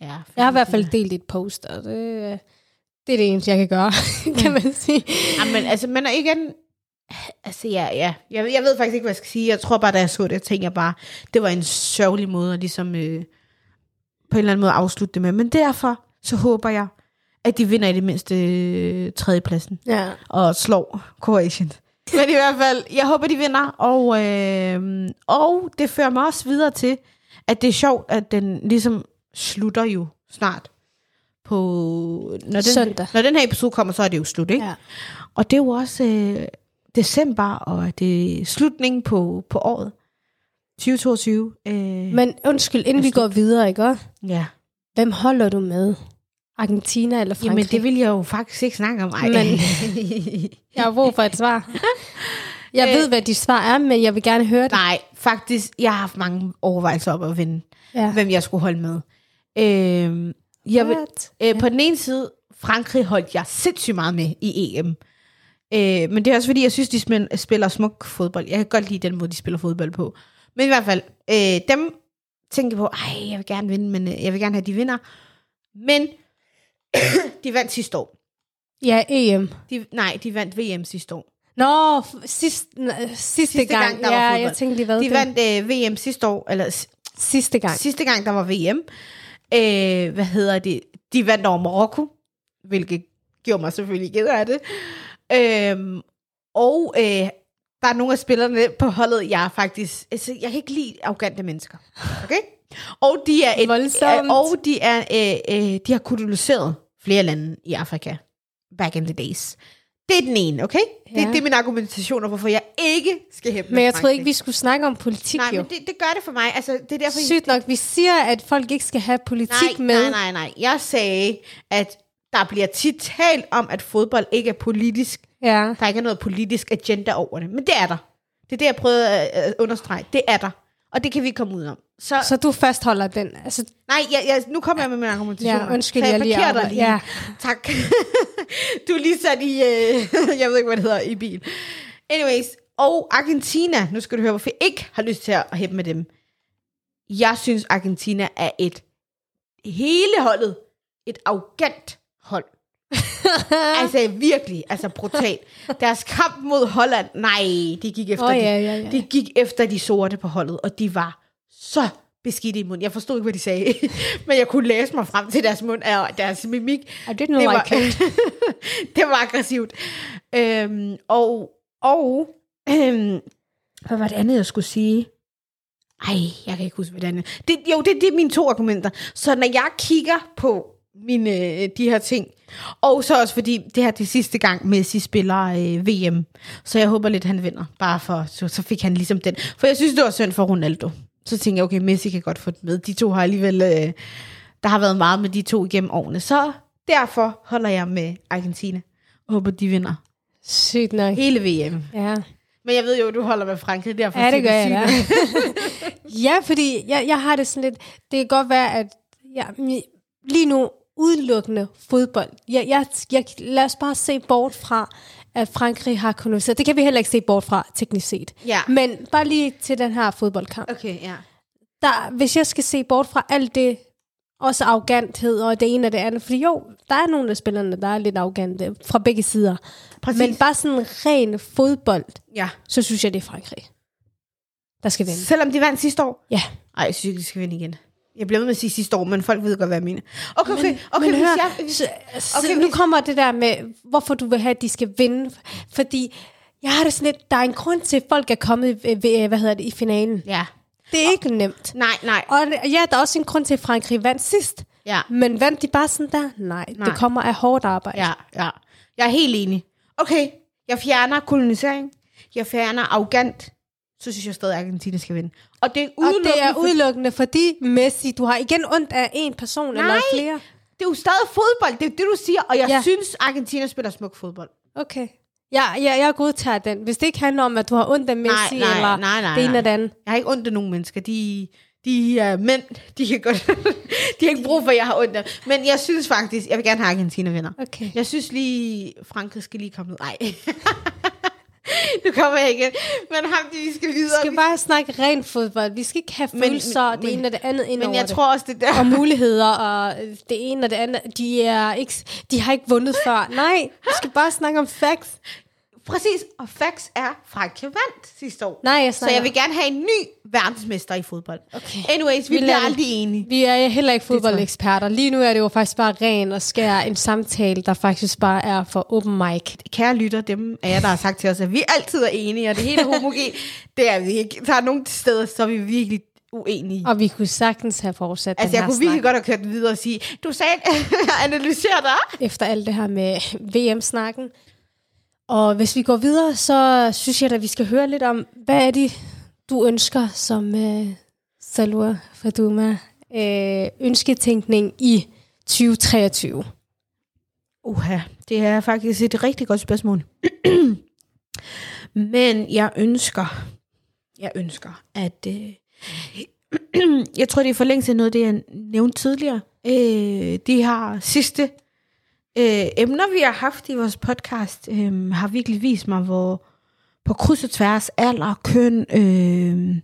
Ja, Jeg har i hvert fald delt et post, og det, det er det eneste, jeg kan gøre, (laughs) kan man sige. Jamen, altså, men igen... Altså, ja, ja. Jeg, jeg ved faktisk ikke, hvad jeg skal sige. Jeg tror bare, da jeg så det, tænkte jeg bare, det var en sørgelig måde at ligesom øh, på en eller anden måde afslutte det med. Men derfor, så håber jeg, at de vinder i det mindste øh, tredjepladsen Ja. og slår Croatien. Men i hvert fald, jeg håber, de vinder, og, øh, og det fører mig også videre til, at det er sjovt, at den ligesom slutter jo snart på... Når den, Søndag. Når den her episode kommer, så er det jo slut, ikke? ja. Og det er jo også øh, december, og det er slutningen på, på året. 2022. Øh, Men undskyld, inden vi går videre, ikke også? ja. Hvem holder du med? Argentina eller Frankrig? Jamen, det vil jeg jo faktisk ikke snakke om. Ej. Men- (laughs) Jeg har brug for et svar. Jeg ved, hvad dit svar er, men jeg vil gerne høre det. Nej, faktisk, jeg har haft mange overvejelser op at vinde, Ja. hvem jeg skulle holde med. Øh, jeg vil, øh, på den ene side, Frankrig holdt jeg sindssygt meget med i EM. Øh, men det er også fordi, jeg synes, de spil- spiller smuk fodbold. Jeg kan godt lide den måde, de spiller fodbold på. Men i hvert fald, øh, dem tænker på, ej, jeg vil gerne vinde, men øh, jeg vil gerne have, at de vinder. Men (coughs) de vandt sidste år. Ja, EM. De, nej, de vandt VM sidste år. Nå, sidst, n- sidste, sidste gang. gang, der var ja, fodbold. jeg tænkte lige, hvad De det vandt øh, VM sidste år, eller Sidste gang. sidste gang, der var VM. Øh, hvad hedder det? De vandt over Marokko, hvilket gjorde mig selvfølgelig ked af det. Øh, og øh, der er nogle af spillerne på holdet, jeg er faktisk... Altså, jeg kan ikke lide arrogante mennesker. Okay? Og de er, et, Voldsomt. øh, og de er, øh, øh, de har koloniseret flere lande i Afrika. Back in the days. Det er den ene, okay? Det, Ja. det er min argumentation, og hvorfor jeg ikke skal hæppe Men jeg troede ikke, vi skulle snakke om politik, Nej, jo. men det, det gør det for mig. Altså, det er derfor, Sygt nok, vi siger, at folk ikke skal have politik nej, med. Nej, nej, nej. Jeg sagde, at der bliver tit talt om, at fodbold ikke er politisk. Ja. Der ikke er noget politisk agenda over det. Men det er der. Det er det, jeg prøvede at understrege. Det er der. Og det kan vi komme ud om. Så, Så du fastholder den. Altså, nej, jeg, jeg, nu kommer jeg med min argumentation. Ja, undskyld, jeg lige parkerer dig arbejder- ja. (laughs) Tak. (laughs) du er lige sat i, øh, (laughs) jeg ved ikke, hvad det hedder, i bil. Anyways, og Argentina, nu skal du høre, hvorfor jeg ikke har lyst til at hæppe med dem. Jeg synes, Argentina er et hele holdet, et arrogant hold. (laughs) altså virkelig, altså brutalt. Deres kamp mod Holland, nej, de gik efter, Åh, de, ja, ja, ja. de gik efter de sorte på holdet, og de var så beskidte i munden. Jeg forstod ikke, hvad de sagde, (laughs) men jeg kunne læse mig frem til deres mund og deres mimik. I didn't Det var, like it. (laughs) det var aggressivt. Øhm, og, og øhm, hvad var det andet, jeg skulle sige? Ej, jeg kan ikke huske, hvad det andet. Det, jo, det, det er mine to argumenter. Så når jeg kigger på mine, øh, de her ting, og så også fordi det her er det sidste gang, Messi spiller øh, VM, så jeg håber lidt, han vinder, bare for, så, så fik han ligesom den. For jeg synes, det var synd for Ronaldo. Så tænkte jeg, okay, Messi kan godt få det med. De to har alligevel, øh, der har været meget med de to igennem årene. Så derfor holder jeg med Argentina. Og håber, de vinder Sygt nok. hele VM. Ja. Men jeg ved jo, du holder med Frankrig, derfor Ja, det gør jeg da. (laughs) ja, fordi jeg, jeg har det sådan lidt... Det kan godt være, at jeg, lige nu udelukkende fodbold. Jeg, jeg, jeg, lad os bare se bort fra, at Frankrig har koloniseret. Det kan vi heller ikke se bort fra, teknisk set. Ja. Men bare lige til den her fodboldkamp. Okay, ja. der, hvis jeg skal se bort fra alt det, også arroganthed og det ene og det andet, fordi jo, der er nogle af spillerne, der er lidt arrogante fra begge sider. Præcis. Men bare sådan ren fodbold, Ja. så synes jeg, det er Frankrig, der skal vinde. Selvom de vandt sidste år? Ja. Nej, jeg synes ikke, de skal vinde igen. Jeg bliver ved med at sige sidste år, men folk ved godt, hvad jeg mener. Okay, okay, okay. Men hvis hør, jeg, så, så Okay, nu hvis- kommer det der med, hvorfor du vil have, at de skal vinde. Fordi jeg har det sådan lidt, der er en grund til, at folk er kommet ved, hvad hedder det, i finalen. Ja. Det er ikke nemt. Nej, nej. Og ja, der er også en grund til, at Frankrig vandt sidst. Ja. Men vandt de bare sådan der? Nej, Nej. Nej. det kommer af hårdt arbejde. Ja, ja. Jeg er helt enig. Okay, jeg fjerner kolonisering. Jeg fjerner arrogant. Så synes jeg stadig, at Argentina skal vinde. Og det er Og udelukkende, det er udelukkende fordi Messi, du har igen ondt af en person Nej. eller flere. det er jo stadig fodbold. Det er det, du siger. Og jeg ja. Synes, Argentina spiller smuk fodbold. Okay. Ja, ja, jeg godtager den. Hvis det ikke handler om, at du har ondt af Messi Nej, nej, eller nej, nej, det ene nej. og det andet. Jeg har ikke ondt af nogen mennesker. De, de er mænd. De kan godt... de har ikke brug for, at jeg har ondt af. Men jeg synes faktisk, jeg vil gerne have Argentina vinder. Okay. Jeg synes lige, Frankrig skal lige komme ud. Nej. (laughs) (laughs) nu kommer jeg igen. Men ham, det, vi skal Vi videre. skal bare snakke ren fodbold. Vi skal ikke have Men- følelser og men- det ene og det andet ind Men jeg det. tror også, det der... og muligheder og det ene og det andet. De, er ikke, de har ikke vundet før. (laughs) Nej, vi skal bare snakke om facts. Præcis, og facts er, Frankrig vandt sidste år. Nej, jeg Så snakker. jeg vil gerne have en ny verdensmester i fodbold. Okay. Anyways, vi, Vi bliver aldrig enige. Vi er heller ikke fodboldeksperter. Lige nu er det jo faktisk bare ren og skær en samtale, der faktisk bare er for open mic. Kære lytter, dem af jer, der har sagt til os, at vi altid er enige, og det hele er homogen. (laughs) det er vi ikke. Der er nogle steder, så er vi virkelig uenige. Og vi kunne sagtens have fortsat Altså, jeg kunne snak. virkelig godt have kørt den videre og sige, du sagde, (laughs) analyser dig. efter alt det her med VM-snakken. Og hvis vi går videre, så synes jeg, at vi skal høre lidt om, hvad er det, du ønsker som øh, Salwa Faduma øh, ønsketænkning i 2023? Uha, det er faktisk et rigtig godt spørgsmål. (clears throat) Men jeg ønsker, jeg ønsker, at... Øh, (clears throat) jeg tror, det er for længst noget, det jeg nævnte tidligere. Øh, de her sidste øh, emner, vi har haft i vores podcast, øh, har virkelig vist mig, hvor på kryds og tværs, alder, køn, øh,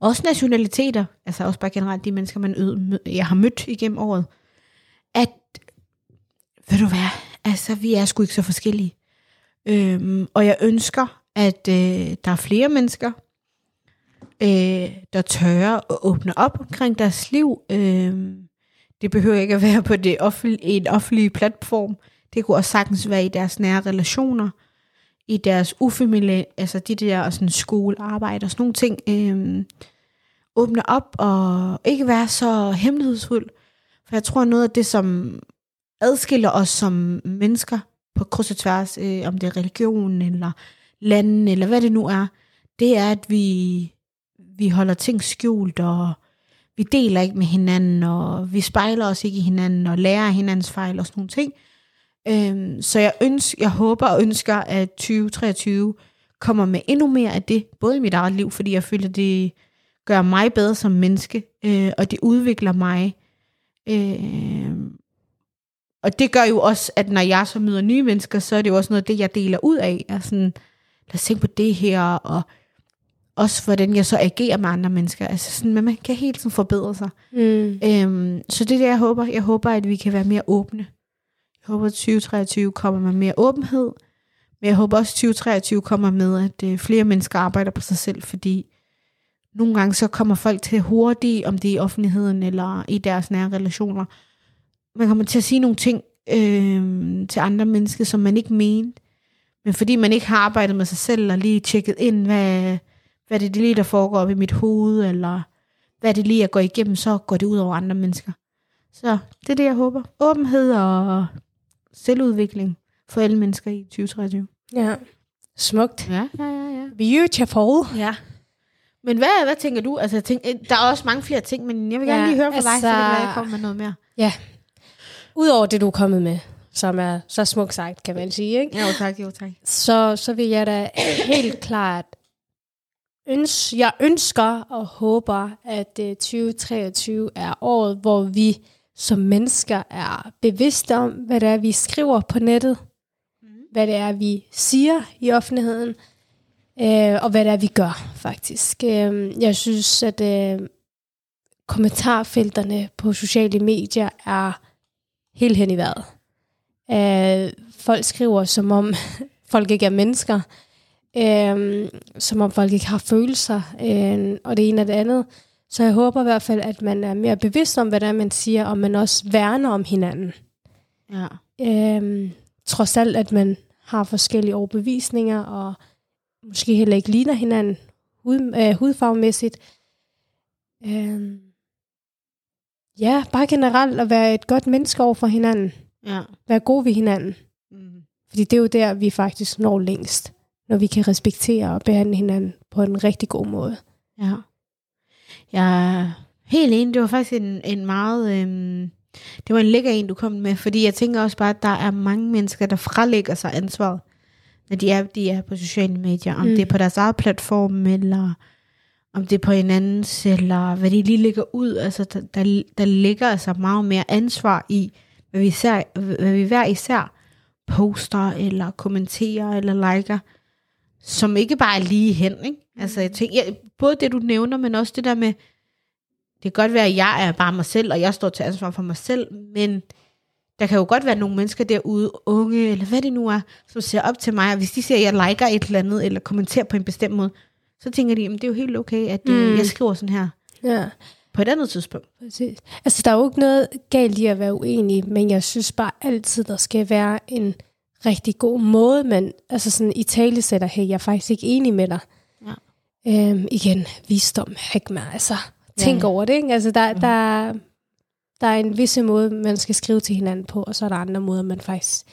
også nationaliteter, altså også bare generelt de mennesker, man øde, jeg har mødt igennem året, at ved du hvad, altså vi er sgu ikke så forskellige. Øhm, og jeg ønsker, at øh, der er flere mennesker, øh, der tør at åbne op omkring deres liv. øh, det behøver ikke at være på det offentlige, en offentlig platform. Det kunne også sagtens være i deres nære relationer, i deres ufamilie, altså de der sådan skole, arbejde og sådan nogle ting. Øh, åbne op og ikke være så hemmelighedsfuld. For jeg tror noget af det, som adskiller os som mennesker på kryds og tværs, øh, om det er religion eller landen eller hvad det nu er, det er, at vi, vi holder ting skjult, og vi deler ikke med hinanden, og vi spejler os ikke i hinanden, og lærer hinandens fejl og sådan nogle ting. Øhm, så jeg, ønsker, jeg håber og ønsker, at 2023 kommer med endnu mere af det, både i mit eget liv, fordi jeg føler, det gør mig bedre som menneske, øh, og det udvikler mig. Øh, og det gør jo også, at når jeg så møder nye mennesker, så er det jo også noget af det, jeg deler ud af. Jeg er sådan, lad os tænke på det her, og også hvordan jeg så agerer med andre mennesker. Altså sådan, men man kan helt sådan forbedre sig. Mm. Øhm, så det er det, jeg håber. Jeg håber, at vi kan være mere åbne. Jeg håber, at 2023 kommer med mere åbenhed. Men jeg håber også, at 2023 kommer med, at øh, flere mennesker arbejder på sig selv, fordi nogle gange så kommer folk til hurtigt, om det er i offentligheden eller i deres nære relationer. Man kommer til at sige nogle ting øh, til andre mennesker, som man ikke mente. Men fordi man ikke har arbejdet med sig selv og lige tjekket ind, hvad, hvad det er lige, der foregår op i mit hoved, eller hvad det lige, jeg går igennem, så går det ud over andre mennesker. Så det er det, jeg håber. Åbenhed og selvudvikling for alle mennesker i 2023. Ja. Smukt. Ja, ja, ja. ja. Beautiful. ja. Men hvad, hvad tænker du? Altså, jeg tænker, der er også mange flere ting, men jeg vil gerne Ja, lige høre fra dig, så det kan altså- være, jeg kommer med noget mere. Ja. Udover det, du er kommet med, som er så smukt sagt, kan man sige, ikke? Jo tak, jo tak. så, så vil jeg da helt klart øns, jeg ønsker og håber, at øh, 2023 er året, hvor vi som mennesker er bevidste om, hvad det er, vi skriver på nettet, hvad det er, vi siger i offentligheden, øh, og hvad det er, vi gør, faktisk. Øh, jeg synes, at øh, kommentarfelterne på sociale medier er helt hen i vejret. Øh, folk skriver, som om (laughs) folk ikke er mennesker, øh, som om folk ikke har følelser, øh, og det ene og det andet. Så jeg håber i hvert fald, at man er mere bevidst om, hvad det er, man siger, og man også værner om hinanden. Ja. Øh, trods alt, at man har forskellige overbevisninger, og måske heller ikke ligner hinanden hud, øh, hudfarvemæssigt. Øh, ja, bare generelt at være et godt menneske over for hinanden. Ja. Være god ved hinanden. Mm. Fordi det er jo der, vi faktisk når længst. Når vi kan respektere og behandle hinanden på en rigtig god måde. Ja. Jeg er helt enig. Det var faktisk en, en meget... Øhm, det var en lækker en, du kom med. Fordi jeg tænker også bare, at der er mange mennesker, der frelægger sig ansvaret, når de er, de er på sociale medier. Om Mm. mm. det er på deres eget platform, eller om det er på hinandens, eller hvad de lige lægger ud. Altså, der, der, der ligger altså meget mere ansvar i, hvad vi, især, hvad vi hver især poster, eller kommenterer, eller liker, som ikke bare er lige hen. Ikke? Altså, jeg tænker, ja, både det, du nævner, men også det der med, det kan godt være, at jeg er bare mig selv, og jeg står til ansvar for mig selv, men der kan jo godt være nogle mennesker derude, unge, eller hvad det nu er, som ser op til mig, og hvis de ser, at jeg liker et eller andet, eller kommenterer på en bestemt måde, så tænker de, at det er jo helt okay, at Mm. mm. jeg skriver sådan her Ja, på et andet tidspunkt. præcis. Altså, der er jo ikke noget galt i at være uenig, men jeg synes bare altid, der skal være en rigtig god måde, men altså sådan i tale sætter, hey, jeg er faktisk ikke enig med dig. Ja. Øhm, igen, visdom, hikmah, altså tænk Ja. over det, ikke? Altså, der, der, der er en visse måde, man skal skrive til hinanden på, og så er der andre måder, man faktisk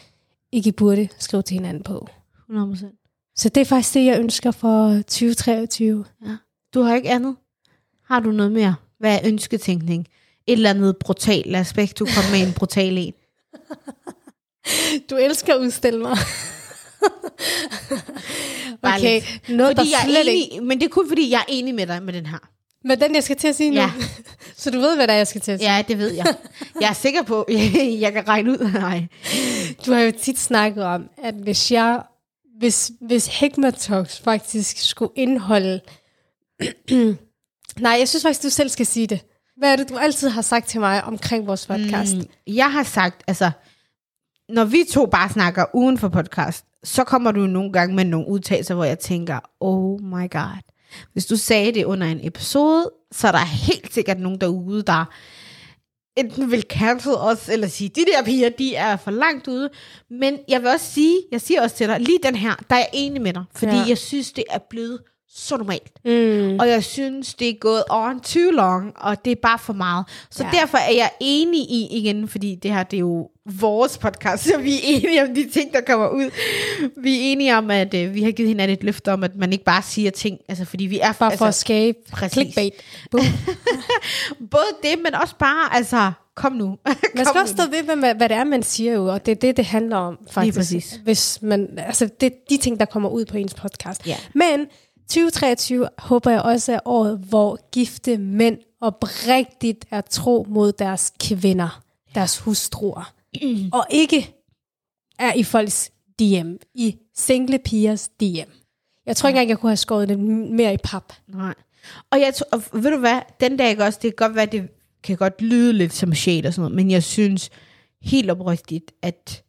ikke burde skrive til hinanden på. 100%. Så det er faktisk det, jeg ønsker for 2023. Du har ikke andet? Har du noget mere? Hvad er ønsketænkning? Et eller andet brutal aspekt, du kommer med en brutal en. (laughs) Du elsker at udstille mig. Okay, noget, Fordi der jeg slet er ikke... enig, men det er kun fordi, jeg er enig med dig med den her. Men den, jeg skal til at sige nu. Ja. (laughs) Så du ved, hvad det er, jeg skal til at sige. Ja, det ved jeg. Jeg er sikker på, (laughs) jeg kan regne ud. Nej. Du har jo tit snakket om, at hvis jeg... Hvis, hvis Hikma Talks faktisk skulle indeholde... (clears throat) Nej, jeg synes faktisk, du selv skal sige det. Hvad er det, du altid har sagt til mig omkring vores podcast? Mm, jeg har sagt, altså, når vi to bare snakker uden for podcast, så kommer du nogle gange med nogle udtalelser, hvor jeg tænker, oh my god. Hvis du sagde det under en episode, så er der helt sikkert nogen derude, der enten vil cancel os, eller sige, de der piger, de er for langt ude. Men jeg vil også sige, jeg siger også til dig, lige den her, der er jeg enig med dig, fordi Ja. jeg synes, det er blevet så normalt. Mm. Og jeg synes, det er gået on too long, og det er bare for meget. Så ja. derfor er jeg enig i, igen, fordi det her, det er jo vores podcast, så vi er enige om de ting, der kommer ud. Vi er enige om, at øh, vi har givet hinanden et løfte om, at man ikke bare siger ting, altså fordi vi er Bare for at altså, skabe præcis. clickbait. (laughs) Både det, men også bare, altså, kom nu. (laughs) Man Kom skal nu. også stå ved, hvad, hvad det er, man siger jo, og det er det, det handler om, faktisk. præcis. Hvis man, altså, det er de ting, der kommer ud på ens podcast. Ja. Men 2023 håber jeg også er året, hvor gifte mænd oprigtigt er tro mod deres kvinder, deres hustruer, og ikke er i folks DM, i single pigers DM. Jeg tror ikke engang, jeg kunne have skåret det mere i pap. Nej. Og, jeg, tror- og ved du hvad, den dag også, det kan godt være, det kan godt lyde lidt som shade og sådan noget, men jeg synes helt oprigtigt, at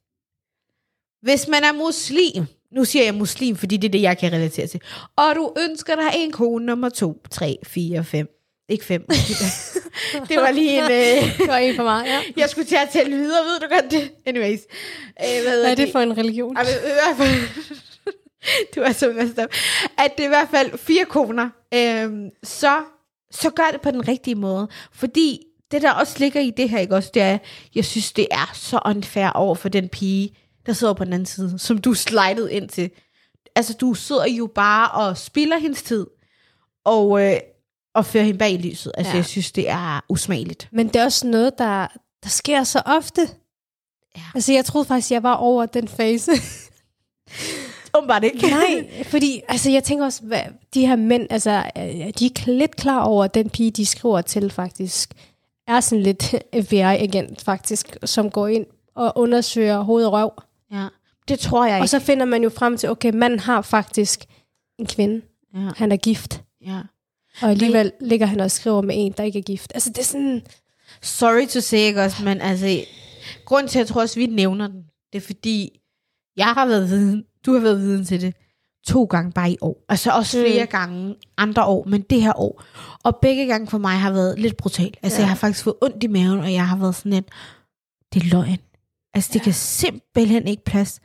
hvis man er muslim, nu siger jeg muslim, fordi det er det, jeg kan relatere til, og du ønsker dig en kone nummer to, tre, fire, fem, ikke fem, (laughs) det var lige en, øh, Det var en for meget, ja. jeg skulle til at tælle videre, ved du godt det? Anyways. Øh, hvad Hvad er det for en religion? ej, men fald, (laughs) du er så messed up. At det er i hvert fald fire koner, øhm, så, så gør det på den rigtige måde. Fordi det, der også ligger i det her, ikke også, det er, jeg synes, det er så unfair over for den pige, der sidder på den anden side, som du slidede ind til. Altså, du sidder jo bare og spilder hendes tid, og, øh, og fører hende bag i lyset. Altså, Ja. ja. jeg synes, det er usmageligt. Men det er også noget, der, der sker så ofte. Ja. Altså, jeg troede faktisk, jeg var over den fase. (laughs) Åbenbart ikke. Nej, fordi altså, jeg tænker også, hvad, de her mænd, altså, øh, de er lidt klar over, at den pige, de skriver til faktisk, er sådan lidt (laughs) FBI-agent faktisk, som går ind og undersøger hoved og røv. Ja. Det tror jeg ikke. Og så finder man jo frem til, okay, manden har faktisk en kvinde. ja. Han er gift. Ja. Og alligevel ligger han og skriver med en, der ikke er gift. Altså, det er sådan... Sorry to say, ikke også, men altså, grund til, at jeg tror også, vi nævner den, det er fordi, jeg har været viden, du har været viden til det, to gange bare i år. Altså også flere mm. gange andre år, men det her år. Og begge gange for mig har været lidt brutalt. Altså ja. jeg har faktisk fået ondt i maven, og jeg har været sådan lidt, det er løgn. Altså det ja. kan simpelthen ikke plads.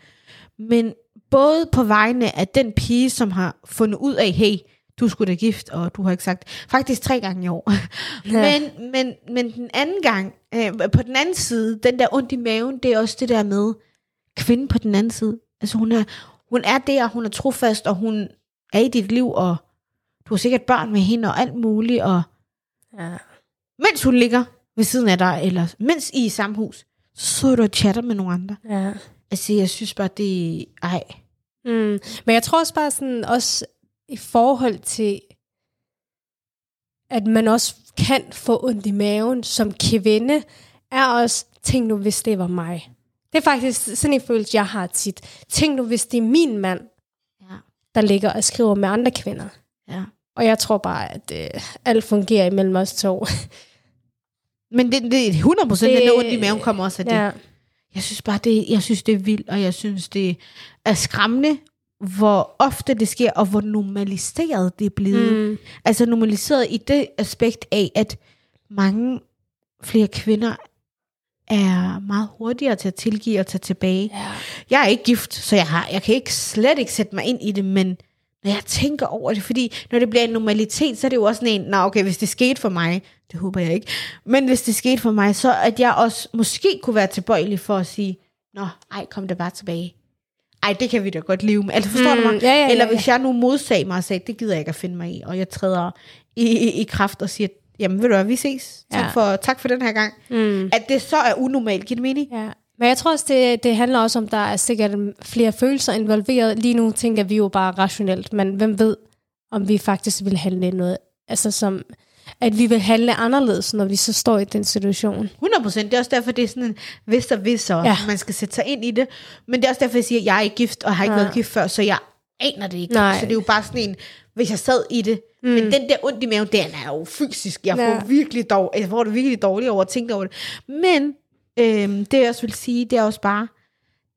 Men både på vegne af den pige, som har fundet ud af, hey, du skulle da gift, og du har ikke sagt, faktisk tre gange i år. Ja. Men, men, men den anden gang, øh, på den anden side, den der ondt i maven, det er også det der med, kvinden på den anden side. Altså hun er, hun er der, hun er trofast, og hun er i dit liv, og du har sikkert børn med hende, og alt muligt, og ja. mens hun ligger ved siden af dig, eller mens I er i samme hus, så er du og chatter med nogle andre. Ja. Altså, jeg synes bare, det ej. Mm. Men jeg tror også bare sådan, også i forhold til, at man også kan få ondt i maven som kvinde, er også, tænk nu, hvis det var mig. Det er faktisk sådan en følelse, jeg har tit. Tænk nu, hvis det er min mand, ja. der ligger og skriver med andre kvinder. Ja. Og jeg tror bare, at øh, alt fungerer imellem os to. Men det, det er 100 procent, den ondt i maven kommer også af det. Ja. Jeg synes bare, det, jeg synes, det er vildt, og jeg synes, det er skræmmende, hvor ofte det sker, og hvor normaliseret det er blevet. Mm. Altså normaliseret i det aspekt af, at mange flere kvinder er meget hurtigere til at tilgive og tage tilbage. Ja. Jeg er ikke gift, så jeg, har, jeg kan ikke slet ikke sætte mig ind i det, men når jeg tænker over det, fordi når det bliver en normalitet, så er det jo også en, nå okay, hvis det skete for mig, det håber jeg ikke, men hvis det skete for mig, så at jeg også måske kunne være tilbøjelig for at sige, nå, ej, kom det bare tilbage. Ej, det kan vi da godt leve med. Altså, forstår mm, du mig? Ja, ja, ja, Eller hvis jeg nu modsag mig og sagde, det gider jeg ikke at finde mig i, og jeg træder i, i, i kraft og siger, jamen ved du hvad, vi ses. Tak, ja. for, tak for den her gang. Mm. At det så er unormalt, giver det mening? Ja. Men jeg tror også, det, det handler også om, der er sikkert flere følelser involveret. Lige nu tænker vi jo bare rationelt, men hvem ved, om vi faktisk vil handle noget, altså som, at vi vil handle anderledes, når vi så står i den situation. 100 procent. Det er også derfor, det er sådan en hvis der hvis så, ja. man skal sætte sig ind i det. Men det er også derfor, jeg siger, at jeg er ikke gift, og har ikke ja. været gift før, så jeg aner det ikke. Nej. Så det er jo bare sådan en, hvis jeg sad i det. Mm. Men den der ondt i maven, den er jo fysisk. Jeg får ja. virkelig dog, jeg får det virkelig dårligt over at tænke over det. Men øhm, det jeg også vil sige, det er også bare,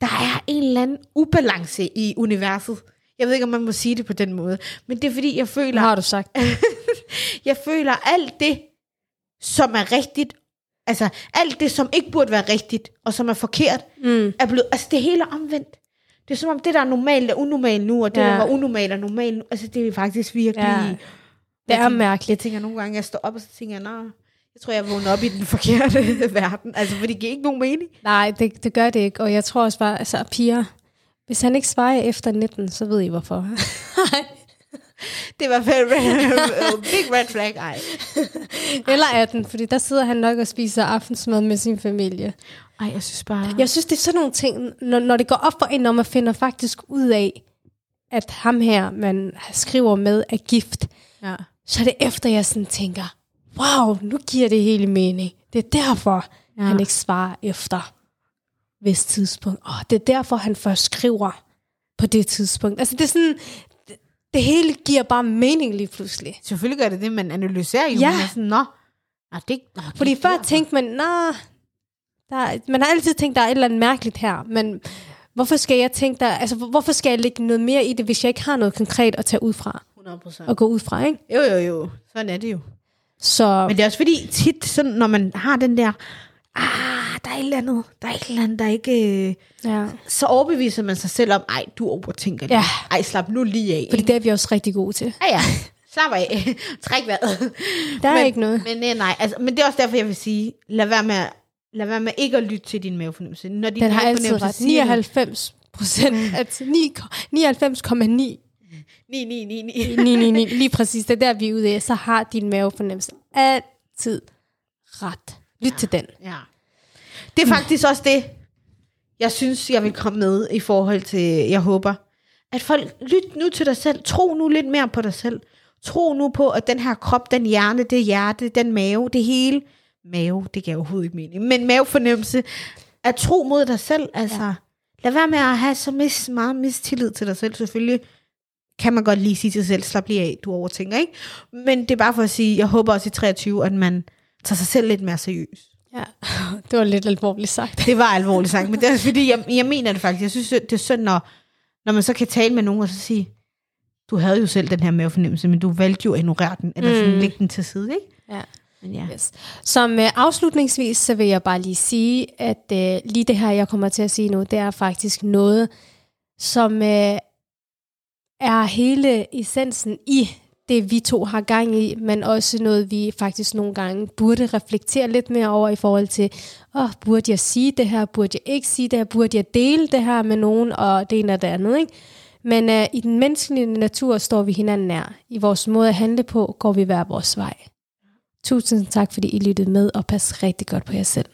der er en eller anden ubalance i universet. Jeg ved ikke, om man må sige det på den måde. Men det er fordi, jeg føler... Hvad har du sagt? (laughs) jeg føler alt det, som er rigtigt, altså alt det, som ikke burde være rigtigt, og som er forkert, mm. er blevet... Altså det hele er omvendt. Det er som om, det der er normalt er unormalt nu, og det ja. der var unormalt er normalt nu. Altså, det er faktisk virkelig... Ja. Det er mærkeligt. Jeg tænker nogle gange, jeg står op, og så tænker jeg, nej, jeg tror, jeg vågner op i den forkerte (laughs) verden. Altså, for det giver ikke nogen mening. Nej, det, det gør det ikke. Og jeg tror også bare, altså, piger, hvis han ikke svarer efter 19, så ved I hvorfor. (laughs) det var fald (laughs) big red flag, ej. Eller 18, fordi der sidder han nok og spiser aftensmad med sin familie. Ej, jeg synes bare... Jeg synes, det er sådan nogle ting, når, når det går op for en, når man finder faktisk ud af, at ham her, man skriver med, er gift, ja. så er det efter, jeg sådan tænker, wow, nu giver det hele mening. Det er derfor, ja. han ikke svarer efter hvis tidspunkt. Oh, det er derfor, han først skriver på det tidspunkt. Altså, det er sådan, det, hele giver bare mening lige pludselig. Selvfølgelig gør det det, man analyserer jo. Ja. Man er sådan, nå, nå, det, det Fordi før tænkte man, nå, der, man har altid tænkt, der er et eller andet mærkeligt her, men hvorfor skal jeg tænke der, altså hvorfor skal jeg lægge noget mere i det, hvis jeg ikke har noget konkret at tage ud fra? 100%. Og gå ud fra, ikke? Jo, jo, jo. Sådan er det jo. Så... Men det er også fordi, tit, sådan, når man har den der, ah, der er et eller andet, der er et eller andet, der ikke... Øh, ja. Så overbeviser man sig selv om, ej, du overtænker det. Ja. Ej, slap nu lige af. Fordi det er vi også rigtig gode til. Ja, ja. Slap af. (laughs) Træk vejret. Der er men, ikke noget. Men nej, nej altså, men det er også derfor, jeg vil sige, lad være med lad være med ikke at lytte til din mavefornemmelse. Når din Den har altid ret. 99 procent, 99,9 9, 9, 9, 9. 9, 9, 9. Lige præcis, det er der, vi er ude af. Så har din mavefornemmelse altid ret. Lyt ja. til den. Ja. Det er faktisk også det, jeg synes, jeg vil komme med i forhold til, jeg håber, at folk, lyt nu til dig selv. Tro nu lidt mere på dig selv. Tro nu på, at den her krop, den hjerne, det hjerte, den mave, det hele, mave, det giver overhovedet ikke mening, men mavefornemmelse, at tro mod dig selv, altså, ja. lad være med at have så mis, meget mistillid til dig selv, selvfølgelig kan man godt lige sige til sig selv, slap lige af, du overtænker, ikke? Men det er bare for at sige, jeg håber også i 23, at man tager sig selv lidt mere seriøst. Ja, (laughs) det var lidt alvorligt sagt. Det var alvorligt sagt, men det er fordi, jeg, jeg mener det faktisk. Jeg synes, det er synd, når, når man så kan tale med nogen og så sige, du havde jo selv den her mavefornemmelse, men du valgte jo at ignorere den, eller sådan Mm. lægge den til side, ikke? Ja. Men ja. Yes. Som øh, afslutningsvis, så vil jeg bare lige sige, at øh, lige det her, jeg kommer til at sige nu, det er faktisk noget, som øh, er hele essensen i det, vi to har gang i, men også noget, vi faktisk nogle gange burde reflektere lidt mere over i forhold til, åh, burde jeg sige det her, burde jeg ikke sige det her, burde jeg dele det her med nogen, og det ene og det andet, ikke? Men øh, i den menneskelige natur står vi hinanden nær. I vores måde at handle på, går vi hver vores vej. Tusind tak, fordi I lyttede med, og pas rigtig godt på jer selv.